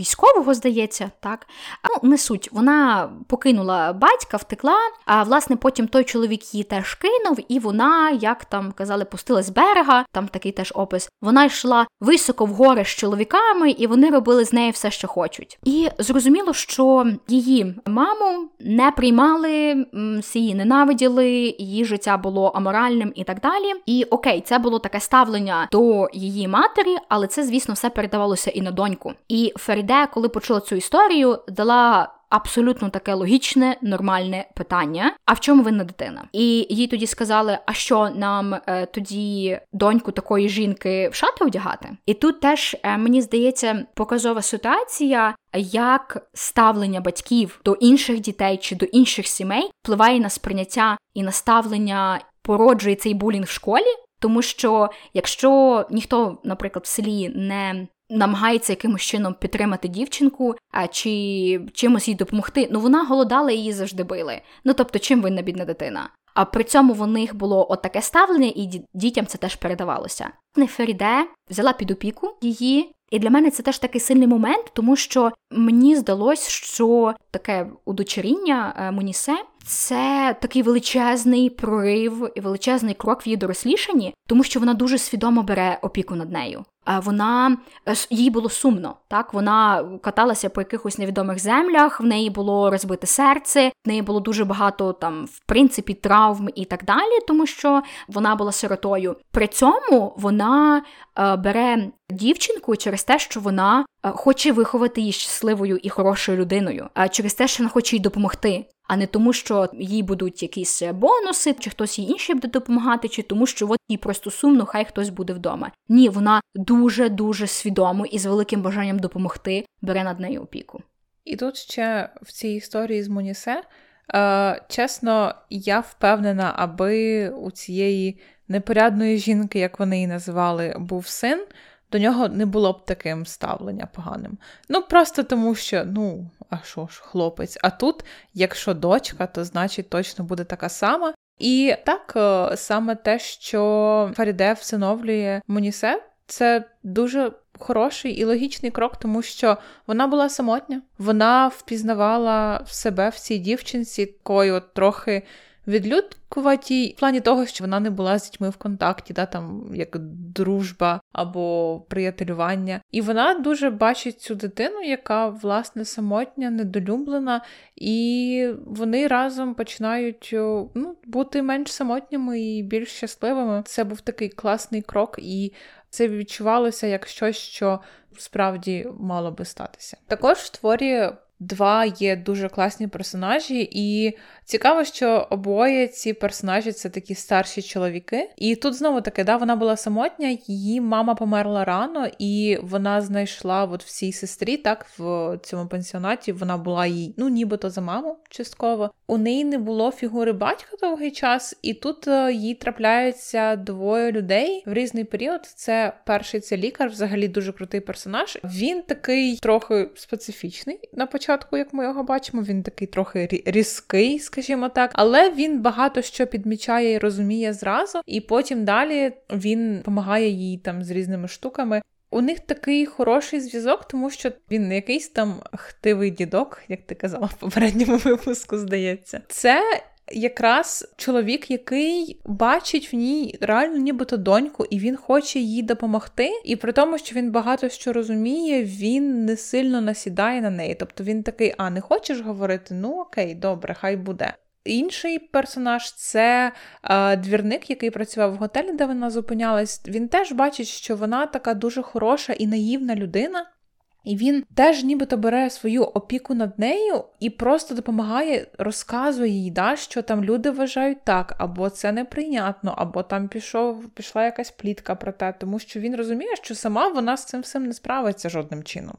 [SPEAKER 2] Військового, здається, так. Ну, не суть. Вона покинула батька, втекла, а власне потім той чоловік її теж кинув, і вона, як там казали, пустилась з берега, там такий теж опис. Вона йшла високо в гори з чоловіками, і вони робили з нею все, що хочуть. І зрозуміло, що її маму не приймали, її ненавиділи, її життя було аморальним і так далі. І окей, це було таке ставлення до її матері, але це, звісно, все передавалося і на доньку. І Феріде, коли почула цю історію, дала. Абсолютно таке логічне, нормальне питання. А в чому винна дитина? І їй тоді сказали: а що нам е, тоді доньку такої жінки в шати одягати? І тут теж е, мені здається показова ситуація, як ставлення батьків до інших дітей чи до інших сімей впливає на сприйняття і на ставлення, породжує цей булінг в школі. Тому що якщо ніхто, наприклад, в селі не намагається якимось чином підтримати дівчинку, а чи чимось їй допомогти. Ну вона голодала її завжди били. Ну тобто, чим винна бідна дитина? А при цьому в них було от ставлення, і дітям це теж передавалося. Неферіде взяла під опіку її. І для мене це теж такий сильний момент, тому що мені здалось, що таке удочеріння е, Монісе це такий величезний прорив і величезний крок в її дорослішанні, тому що вона дуже свідомо бере опіку над нею. Вона е, їй було сумно. Так вона каталася по якихось невідомих землях. В неї було розбите серце, в неї було дуже багато там, в принципі, травм і так далі, тому що вона була сиротою. При цьому вона е, бере дівчинку через те, що вона е, хоче виховати її щасливою і хорошою людиною, а через те, що вона хоче їй допомогти а не тому, що їй будуть якісь бонуси, чи хтось їй інший буде допомагати, чи тому, що от їй просто сумно, хай хтось буде вдома. Ні, вона дуже дуже свідомо і з великим бажанням допомогти бере над нею опіку.
[SPEAKER 1] І тут ще в цій історії з Монісе, е, чесно, я впевнена, аби у цієї непорядної жінки, як вони її називали, був син до нього не було б таким ставлення поганим. Ну, просто тому що, ну, а що ж, хлопець. А тут, якщо дочка, то значить точно буде така сама. І так, е, саме те, що Фаріде всиновлює Монісе, це дуже хороший і логічний крок, тому що вона була самотня, вона впізнавала себе в цій дівчинці, такою трохи відлюдкуватій в плані того, що вона не була з дітьми в контакті, да, там як дружба або приятелювання. І вона дуже бачить цю дитину, яка власне самотня, недолюблена, і вони разом починають ну, бути менш самотніми і більш щасливими. Це був такий класний крок, і це відчувалося як щось, що справді мало би статися. Також в творі. Два є дуже класні персонажі, і Цікаво, що обоє ці персонажі це такі старші чоловіки. І тут знову таки, да, вона була самотня, її мама померла рано, і вона знайшла от в цій сестрі, так, в цьому пансіонаті вона була їй, ну, нібито за маму частково. У неї не було фігури батька довгий час, і тут е, їй трапляються двоє людей в різний період. Це перший це лікар, взагалі дуже крутий персонаж. Він такий трохи специфічний на початку, як ми його бачимо. Він такий трохи різкий скажімо так, але він багато що підмічає і розуміє зразу, і потім далі він допомагає їй там з різними штуками. У них такий хороший зв'язок, тому що він не якийсь там хтивий дідок, як ти казала в попередньому випуску, здається. Це якраз чоловік, який бачить в ній реально нібито доньку, і він хоче їй допомогти. І при тому, що він багато що розуміє, він не сильно насідає на неї. Тобто він такий: а не хочеш говорити? Ну окей, добре, хай буде. Інший персонаж це е, двірник, який працював в готелі, де вона зупинялась. Він теж бачить, що вона така дуже хороша і наївна людина, і він теж нібито бере свою опіку над нею і просто допомагає, розказує їй, да, що там люди вважають так, або це неприйнятно, або там пішов, пішла якась плітка про те, тому що він розуміє, що сама вона з цим всім не справиться жодним чином.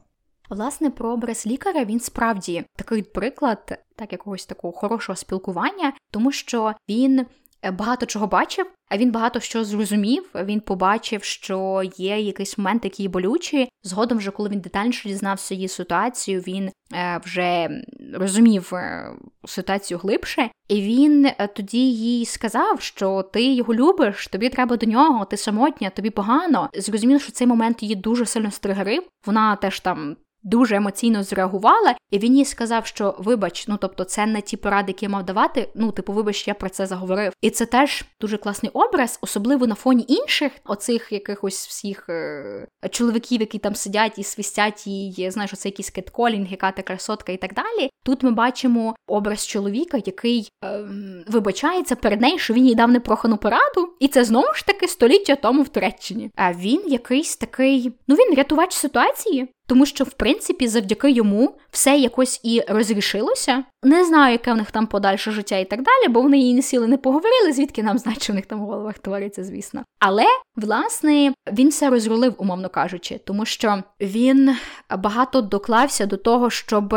[SPEAKER 2] Власне, про образ лікаря він справді такий приклад, так якогось такого хорошого спілкування, тому що він багато чого бачив, а він багато що зрозумів. Він побачив, що є якийсь момент, який болючий. Згодом, вже коли він детальніше дізнався її ситуацію, він е, вже розумів е, ситуацію глибше, і він тоді їй сказав, що ти його любиш, тобі треба до нього, ти самотня, тобі погано. Зрозуміло, що цей момент її дуже сильно стригерив. Вона теж там дуже емоційно зреагувала, і він їй сказав, що вибач, ну тобто, це не ті поради, які я мав давати. Ну, типу, вибач, я про це заговорив. І це теж дуже класний образ, особливо на фоні інших, оцих якихось всіх е- чоловіків, які там сидять і свистять, і знаєш, оце якийсь кетколінг, яка ти красотка і так далі. Тут ми бачимо образ чоловіка, який е- вибачається перед нею, що він їй дав непрохану пораду, і це знову ж таки століття тому в Туреччині. А він якийсь такий, ну він рятувач ситуації. Тому що, в принципі, завдяки йому все якось і розрішилося. Не знаю, яке в них там подальше життя і так далі, бо вони її не сіли, не поговорили, звідки нам знати, що в них там в головах твориться, звісно. Але власне він все розрулив, умовно кажучи, тому що він багато доклався до того, щоб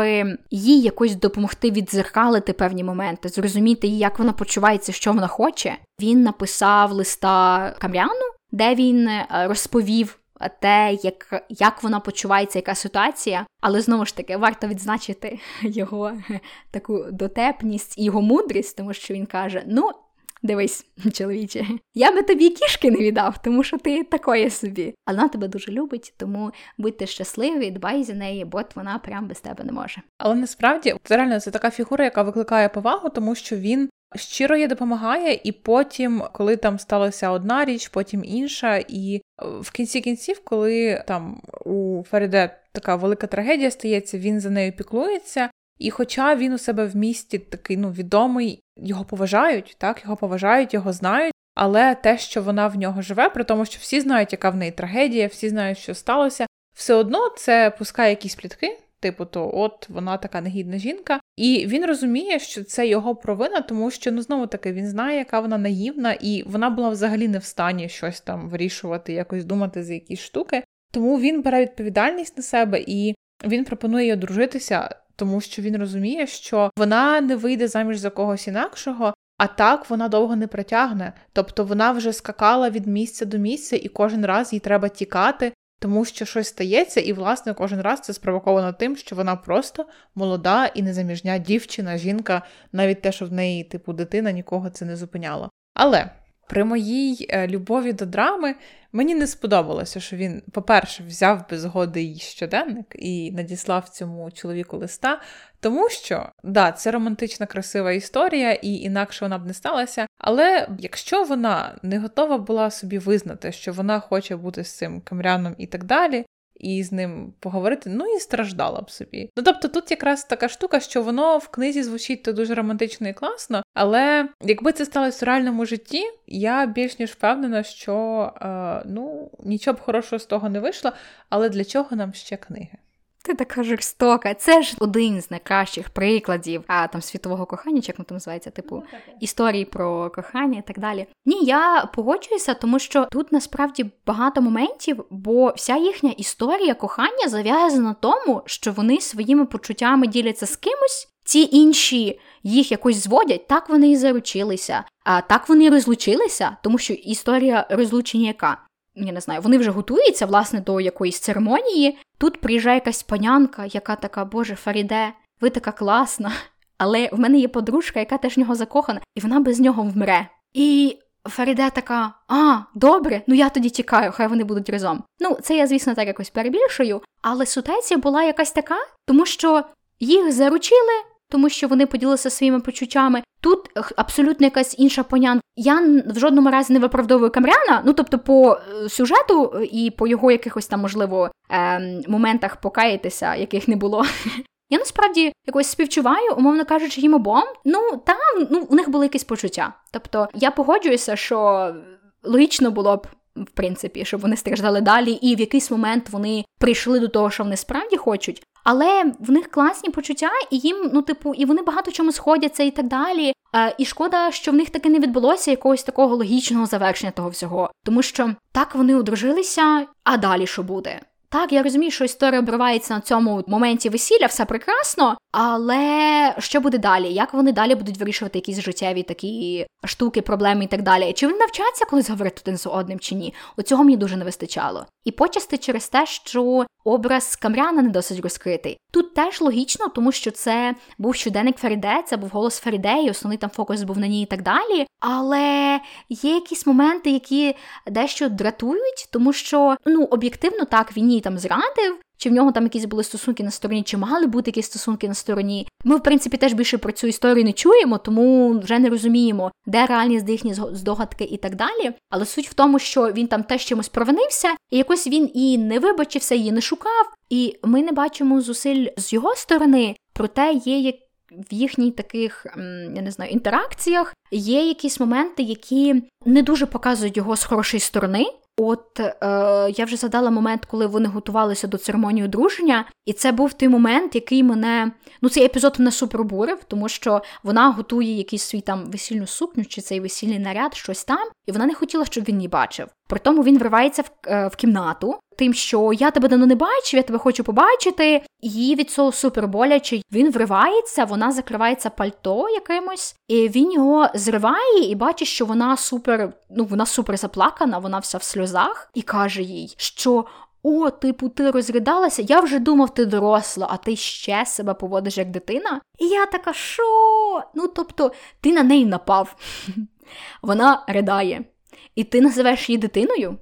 [SPEAKER 2] їй якось допомогти відзеркалити певні моменти, зрозуміти, як вона почувається, що вона хоче. Він написав листа Кам'яну, де він е, розповів те, як як вона почувається, яка ситуація, але знову ж таки варто відзначити *laughs* його *laughs* таку дотепність і його мудрість, тому що він каже: ну. Дивись, *laughs* чоловіче, я би тобі кішки не віддав, тому що ти такої собі. Але вона тебе дуже любить, тому будьте щасливі, дбай за неї, бо вона прям без тебе не може.
[SPEAKER 1] Але насправді це реально це така фігура, яка викликає повагу, тому що він щиро їй допомагає, і потім, коли там сталася одна річ, потім інша, і в кінці кінців, коли там у Феріде така велика трагедія стається, він за нею піклується. І хоча він у себе в місті такий ну відомий, його поважають, так його поважають, його знають. Але те, що вона в нього живе, при тому, що всі знають, яка в неї трагедія, всі знають, що сталося, все одно це пускає якісь плітки, типу, то от вона така негідна жінка. І він розуміє, що це його провина, тому що ну знову таки він знає, яка вона наївна, і вона була взагалі не в стані щось там вирішувати, якось думати за якісь штуки. Тому він бере відповідальність на себе і він пропонує їй одружитися тому що він розуміє, що вона не вийде заміж за когось інакшого, а так вона довго не протягне. Тобто вона вже скакала від місця до місця, і кожен раз їй треба тікати, тому що щось стається, і, власне, кожен раз це спровоковано тим, що вона просто молода і незаміжня дівчина, жінка, навіть те, що в неї, типу, дитина нікого це не зупиняло. Але при моїй е, любові до драми мені не сподобалося, що він, по-перше, взяв без згоди її щоденник і надіслав цьому чоловіку листа, тому що, да, це романтична, красива історія, і інакше вона б не сталася. Але якщо вона не готова була собі визнати, що вона хоче бути з цим камряном і так далі, і з ним поговорити, ну і страждала б собі. Ну тобто тут якраз така штука, що воно в книзі звучить то дуже романтично і класно, але якби це сталося в реальному житті, я більш ніж впевнена, що е, ну нічого б хорошого з того не вийшло, але для чого нам ще книги?
[SPEAKER 2] Ти така жорстока. Це ж один з найкращих прикладів а там світового кохання, чи як воно там називається, типу ну, історії про кохання і так далі. Ні, я погоджуюся, тому що тут насправді багато моментів, бо вся їхня історія кохання зав'язана на тому, що вони своїми почуттями діляться з кимось. Ці інші їх якось зводять, так вони і заручилися, а так вони розлучилися, тому що історія розлучення яка я не знаю, вони вже готуються, власне, до якоїсь церемонії. Тут приїжджає якась панянка, яка така, Боже, Фаріде, ви така класна. Але в мене є подружка, яка теж в нього закохана, і вона без нього вмре. І Фаріде така: А, добре, ну я тоді тікаю, хай вони будуть разом. Ну, це я, звісно, так якось перебільшую, але ситуація була якась така, тому що їх заручили, тому що вони поділилися своїми почуттями. Тут абсолютно якась інша понянка. Я в жодному разі не виправдовую Камряна. Ну тобто, по е, сюжету е, і по його якихось там, можливо, ем, моментах покаятися, яких не було. *laughs* Я насправді якось співчуваю, умовно кажучи, їм обом. Ну там ну у них були якісь почуття. Тобто я погоджуюся, що логічно було б. В принципі, щоб вони страждали далі, і в якийсь момент вони прийшли до того, що вони справді хочуть. Але в них класні почуття, і їм, ну, типу, і вони багато чому сходяться і так далі. Е, і шкода, що в них таки не відбулося якогось такого логічного завершення того всього. Тому що так вони одружилися, а далі що буде? Так, я розумію, що історія обривається на цьому моменті весілля, все прекрасно, але що буде далі? Як вони далі будуть вирішувати якісь життєві такі штуки, проблеми і так далі? Чи вони навчаться колись говорити один з одним чи ні? Оцього мені дуже не вистачало. І почасти через те, що образ Камряна не досить розкритий. Тут теж логічно, тому що це був щоденник Феріде, це був голос Феріде, і основний там фокус був на ній і так далі. Але є якісь моменти, які дещо дратують, тому що ну об'єктивно так він її там зрадив. Чи в нього там якісь були стосунки на стороні, чи мали бути якісь стосунки на стороні? Ми, в принципі, теж більше про цю історію не чуємо, тому вже не розуміємо, де реальність їхні здогадки і так далі. Але суть в тому, що він там теж чимось провинився, і якось він і не вибачився, і не шукав. І ми не бачимо зусиль з його сторони, проте є як. В їхніх таких, я не знаю, інтеракціях є якісь моменти, які не дуже показують його з хорошої сторони. От е, я вже згадала момент, коли вони готувалися до церемонії одруження, і це був той момент, який мене. Ну, цей епізод мене супер обурив, тому що вона готує якийсь свій там весільну сукню чи цей весільний наряд, щось там, і вона не хотіла, щоб він її бачив. При тому він вривається в, е, в кімнату, тим, що я тебе давно не бачив, я тебе хочу побачити. Їй від цього супер боляче. Він вривається, вона закривається пальто якимось, і він його зриває і бачить, що вона супер, ну вона супер заплакана, вона вся в сльозах, і каже їй, що. О, типу, ти розридалася, я вже думав, ти доросла, а ти ще себе поводиш як дитина. І я така, що? Ну, тобто, ти на неї напав. *laughs* Вона ридає. І ти називаєш її дитиною?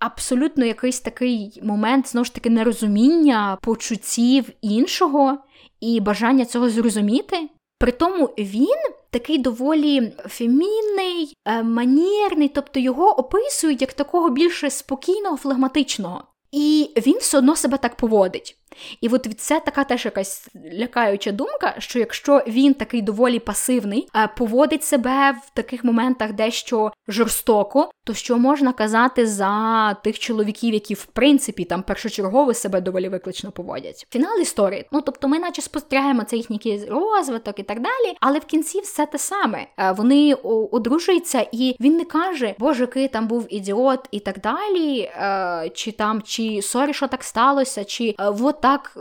[SPEAKER 2] Абсолютно якийсь такий момент, знову ж таки, нерозуміння почуттів іншого і бажання цього зрозуміти. При тому він такий доволі фемінний, е, манірний, тобто його описують як такого більше спокійного, флегматичного. І він все одно себе так поводить. І от це така теж якась лякаюча думка, що якщо він такий доволі пасивний, е, поводить себе в таких моментах дещо жорстоко, то що можна казати за тих чоловіків, які в принципі там першочергово себе доволі виклично поводять? Фінал історії. Ну тобто, ми, наче спостерігаємо цей їхній розвиток і так далі, але в кінці все те саме. Е, вони одружуються, і він не каже, боже, який там був ідіот і так далі, е, чи там, чи sorry, що так сталося, чи от так,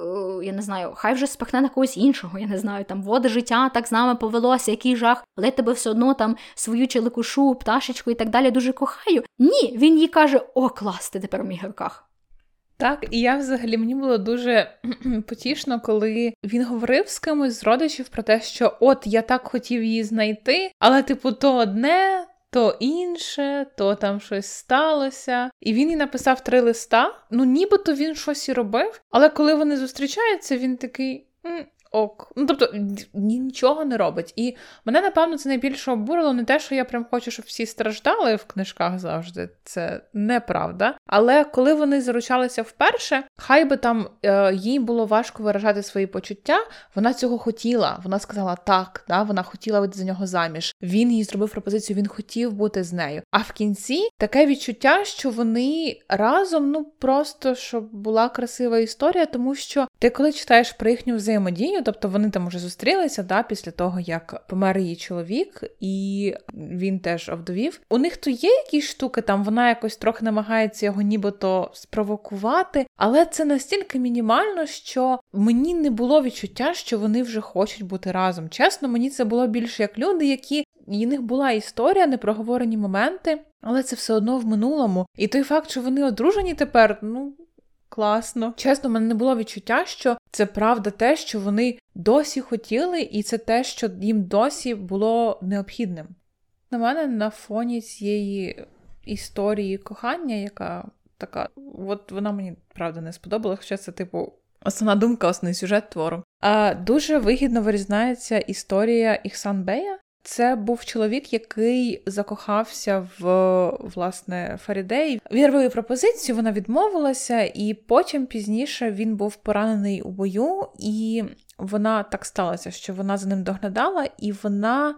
[SPEAKER 2] я не знаю, хай вже спихне на когось іншого, я не знаю, там води життя так з нами повелося, який жах, але тебе все одно там свою челикушу, пташечку і так далі дуже кохаю. Ні, він їй каже: О, клас, ти тепер в мігерках.
[SPEAKER 1] Так, і я взагалі мені було дуже *clears throat* потішно, коли він говорив з кимось з родичів про те, що от я так хотів її знайти, але, типу, то одне, то інше, то там щось сталося. І він їй написав три листа. Ну, нібито він щось і робив, але коли вони зустрічаються, він такий ок. Ну, тобто нічого не робить. І мене, напевно, це найбільше обурило не те, що я прям хочу, щоб всі страждали в книжках завжди. Це неправда. Але коли вони заручалися вперше, хай би там е, їй було важко виражати свої почуття, вона цього хотіла. Вона сказала так, да, вона хотіла вийти за нього заміж. Він їй зробив пропозицію, він хотів бути з нею. А в кінці таке відчуття, що вони разом, ну просто щоб була красива історія, тому що ти, коли читаєш про їхню взаємодію, тобто вони там уже зустрілися да, після того, як помер її чоловік, і він теж овдовів. У них то є якісь штуки, там вона якось трохи намагається його нібито спровокувати, але це настільки мінімально, що мені не було відчуття, що вони вже хочуть бути разом. Чесно, мені це було більше як люди, які. І в них була історія, непроговорені моменти, але це все одно в минулому. І той факт, що вони одружені тепер, ну класно. Чесно, в мене не було відчуття, що це правда те, що вони досі хотіли, і це те, що їм досі було необхідним. На мене на фоні цієї історії кохання, яка така, от вона мені правда не сподобалася, хоча це, типу, основна думка, основний сюжет твору. А дуже вигідно вирізнається історія Іхсан Бея, це був чоловік, який закохався в власне Фарідей. Він робив пропозицію, вона відмовилася, і потім пізніше він був поранений у бою, і вона так сталося, що вона за ним доглядала, і вона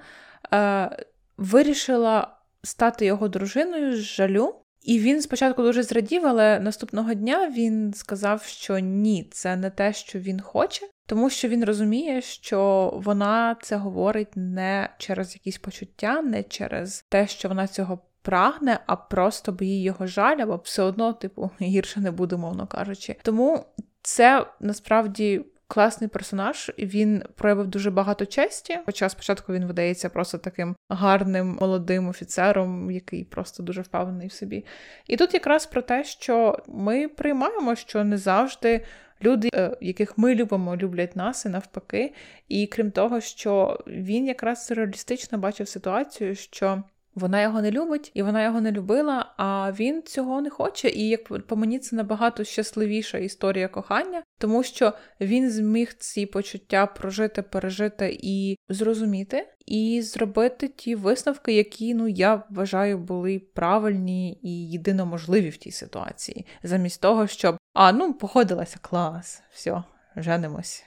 [SPEAKER 1] е, вирішила стати його дружиною з жалю. І він спочатку дуже зрадів, але наступного дня він сказав, що ні, це не те, що він хоче, тому що він розуміє, що вона це говорить не через якісь почуття, не через те, що вона цього прагне, а просто бо їй його жаль, або все одно, типу, *laughs* гірше не буде, мовно кажучи. Тому це насправді. Класний персонаж, він проявив дуже багато честі. Хоча спочатку він видається просто таким гарним молодим офіцером, який просто дуже впевнений в собі. І тут якраз про те, що ми приймаємо, що не завжди люди, е, яких ми любимо, люблять нас і навпаки. І крім того, що він якраз реалістично бачив ситуацію, що. Вона його не любить, і вона його не любила, а він цього не хоче. І як по мені це набагато щасливіша історія кохання, тому що він зміг ці почуття прожити, пережити і зрозуміти, і зробити ті висновки, які ну я вважаю були правильні і єдино можливі в тій ситуації, замість того, щоб а ну походилася клас, все, женимось,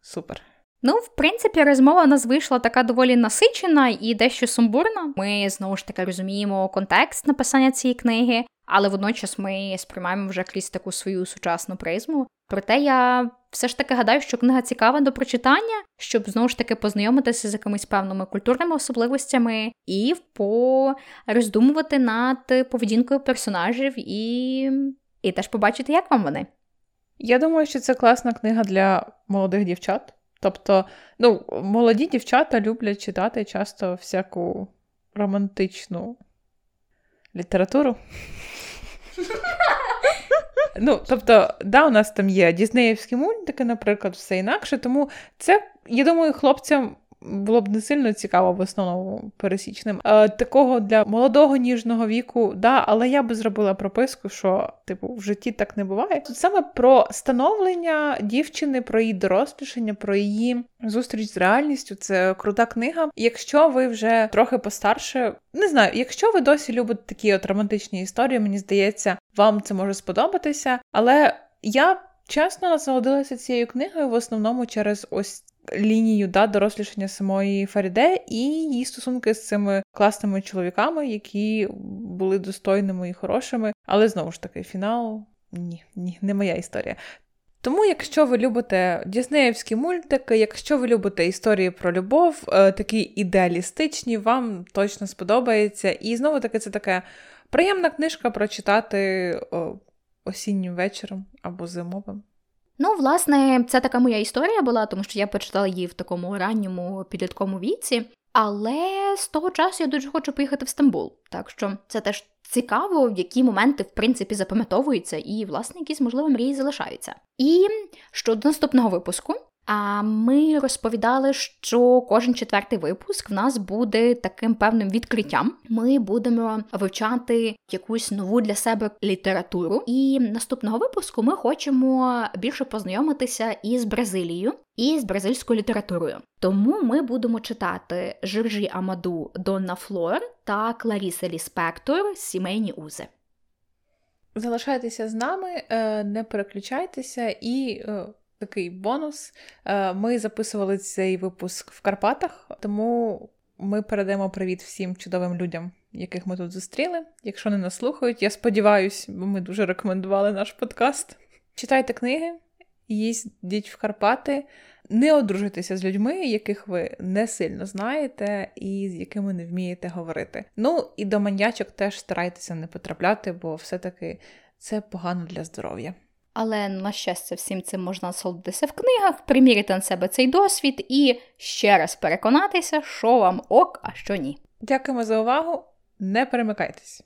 [SPEAKER 1] супер.
[SPEAKER 2] Ну, в принципі, розмова у нас вийшла така доволі насичена і дещо сумбурна. Ми знову ж таки розуміємо контекст написання цієї книги, але водночас ми сприймаємо вже крізь таку свою сучасну призму. Проте я все ж таки гадаю, що книга цікава до прочитання, щоб знову ж таки познайомитися з якимись певними культурними особливостями і пороздумувати над поведінкою персонажів і, і теж побачити, як вам вони.
[SPEAKER 1] Я думаю, що це класна книга для молодих дівчат. Тобто, ну, молоді дівчата люблять читати часто всяку романтичну літературу. Ну, тобто, да, у нас там є Діснеївські мультики, наприклад, все інакше. Тому це, я думаю, хлопцям було б не сильно цікаво в основному пересічним. Е, Такого для молодого ніжного віку, да, але я би зробила прописку, що типу в житті так не буває. Тут саме про становлення дівчини, про її дорослішання, про її зустріч з реальністю. Це крута книга. Якщо ви вже трохи постарше, не знаю, якщо ви досі любите такі от романтичні історії, мені здається, вам це може сподобатися. Але я чесно насолодилася цією книгою в основному через ось лінію да, дорослішання самої Фаріде і її стосунки з цими класними чоловіками, які були достойними і хорошими. Але знову ж таки, фінал ні, ні, не моя історія. Тому, якщо ви любите діснеївські мультики, якщо ви любите історії про любов, е, такі ідеалістичні, вам точно сподобається. І знову таки, це така приємна книжка прочитати осіннім вечором або зимовим.
[SPEAKER 2] Ну, власне, це така моя історія була, тому що я почитала її в такому ранньому підлітковому віці. Але з того часу я дуже хочу поїхати в Стамбул. Так що це теж цікаво, в які моменти, в принципі, запам'ятовуються, і, власне, якісь, можливо, мрії залишаються. І щодо наступного випуску, а ми розповідали, що кожен четвертий випуск в нас буде таким певним відкриттям. Ми будемо вивчати якусь нову для себе літературу. І наступного випуску ми хочемо більше познайомитися із Бразилією і з бразильською літературою. Тому ми будемо читати Жиржі Амаду Донна Флор та Кларіса Ліспектор Сімейні узи.
[SPEAKER 1] Залишайтеся з нами, е, не переключайтеся і е, такий бонус. Е, ми записували цей випуск в Карпатах, тому ми передаємо привіт всім чудовим людям, яких ми тут зустріли. Якщо не нас слухають, я сподіваюся, бо ми дуже рекомендували наш подкаст. Читайте книги, їздіть в Карпати, не одружуйтеся з людьми, яких ви не сильно знаєте і з якими не вмієте говорити. Ну і до маньячок теж старайтеся не потрапляти, бо все-таки це погано для здоров'я.
[SPEAKER 2] Але, на щастя, всім цим можна насолодитися в книгах, примірити на себе цей досвід і ще раз переконатися, що вам ок, а що ні.
[SPEAKER 1] Дякуємо за увагу. Не перемикайтесь.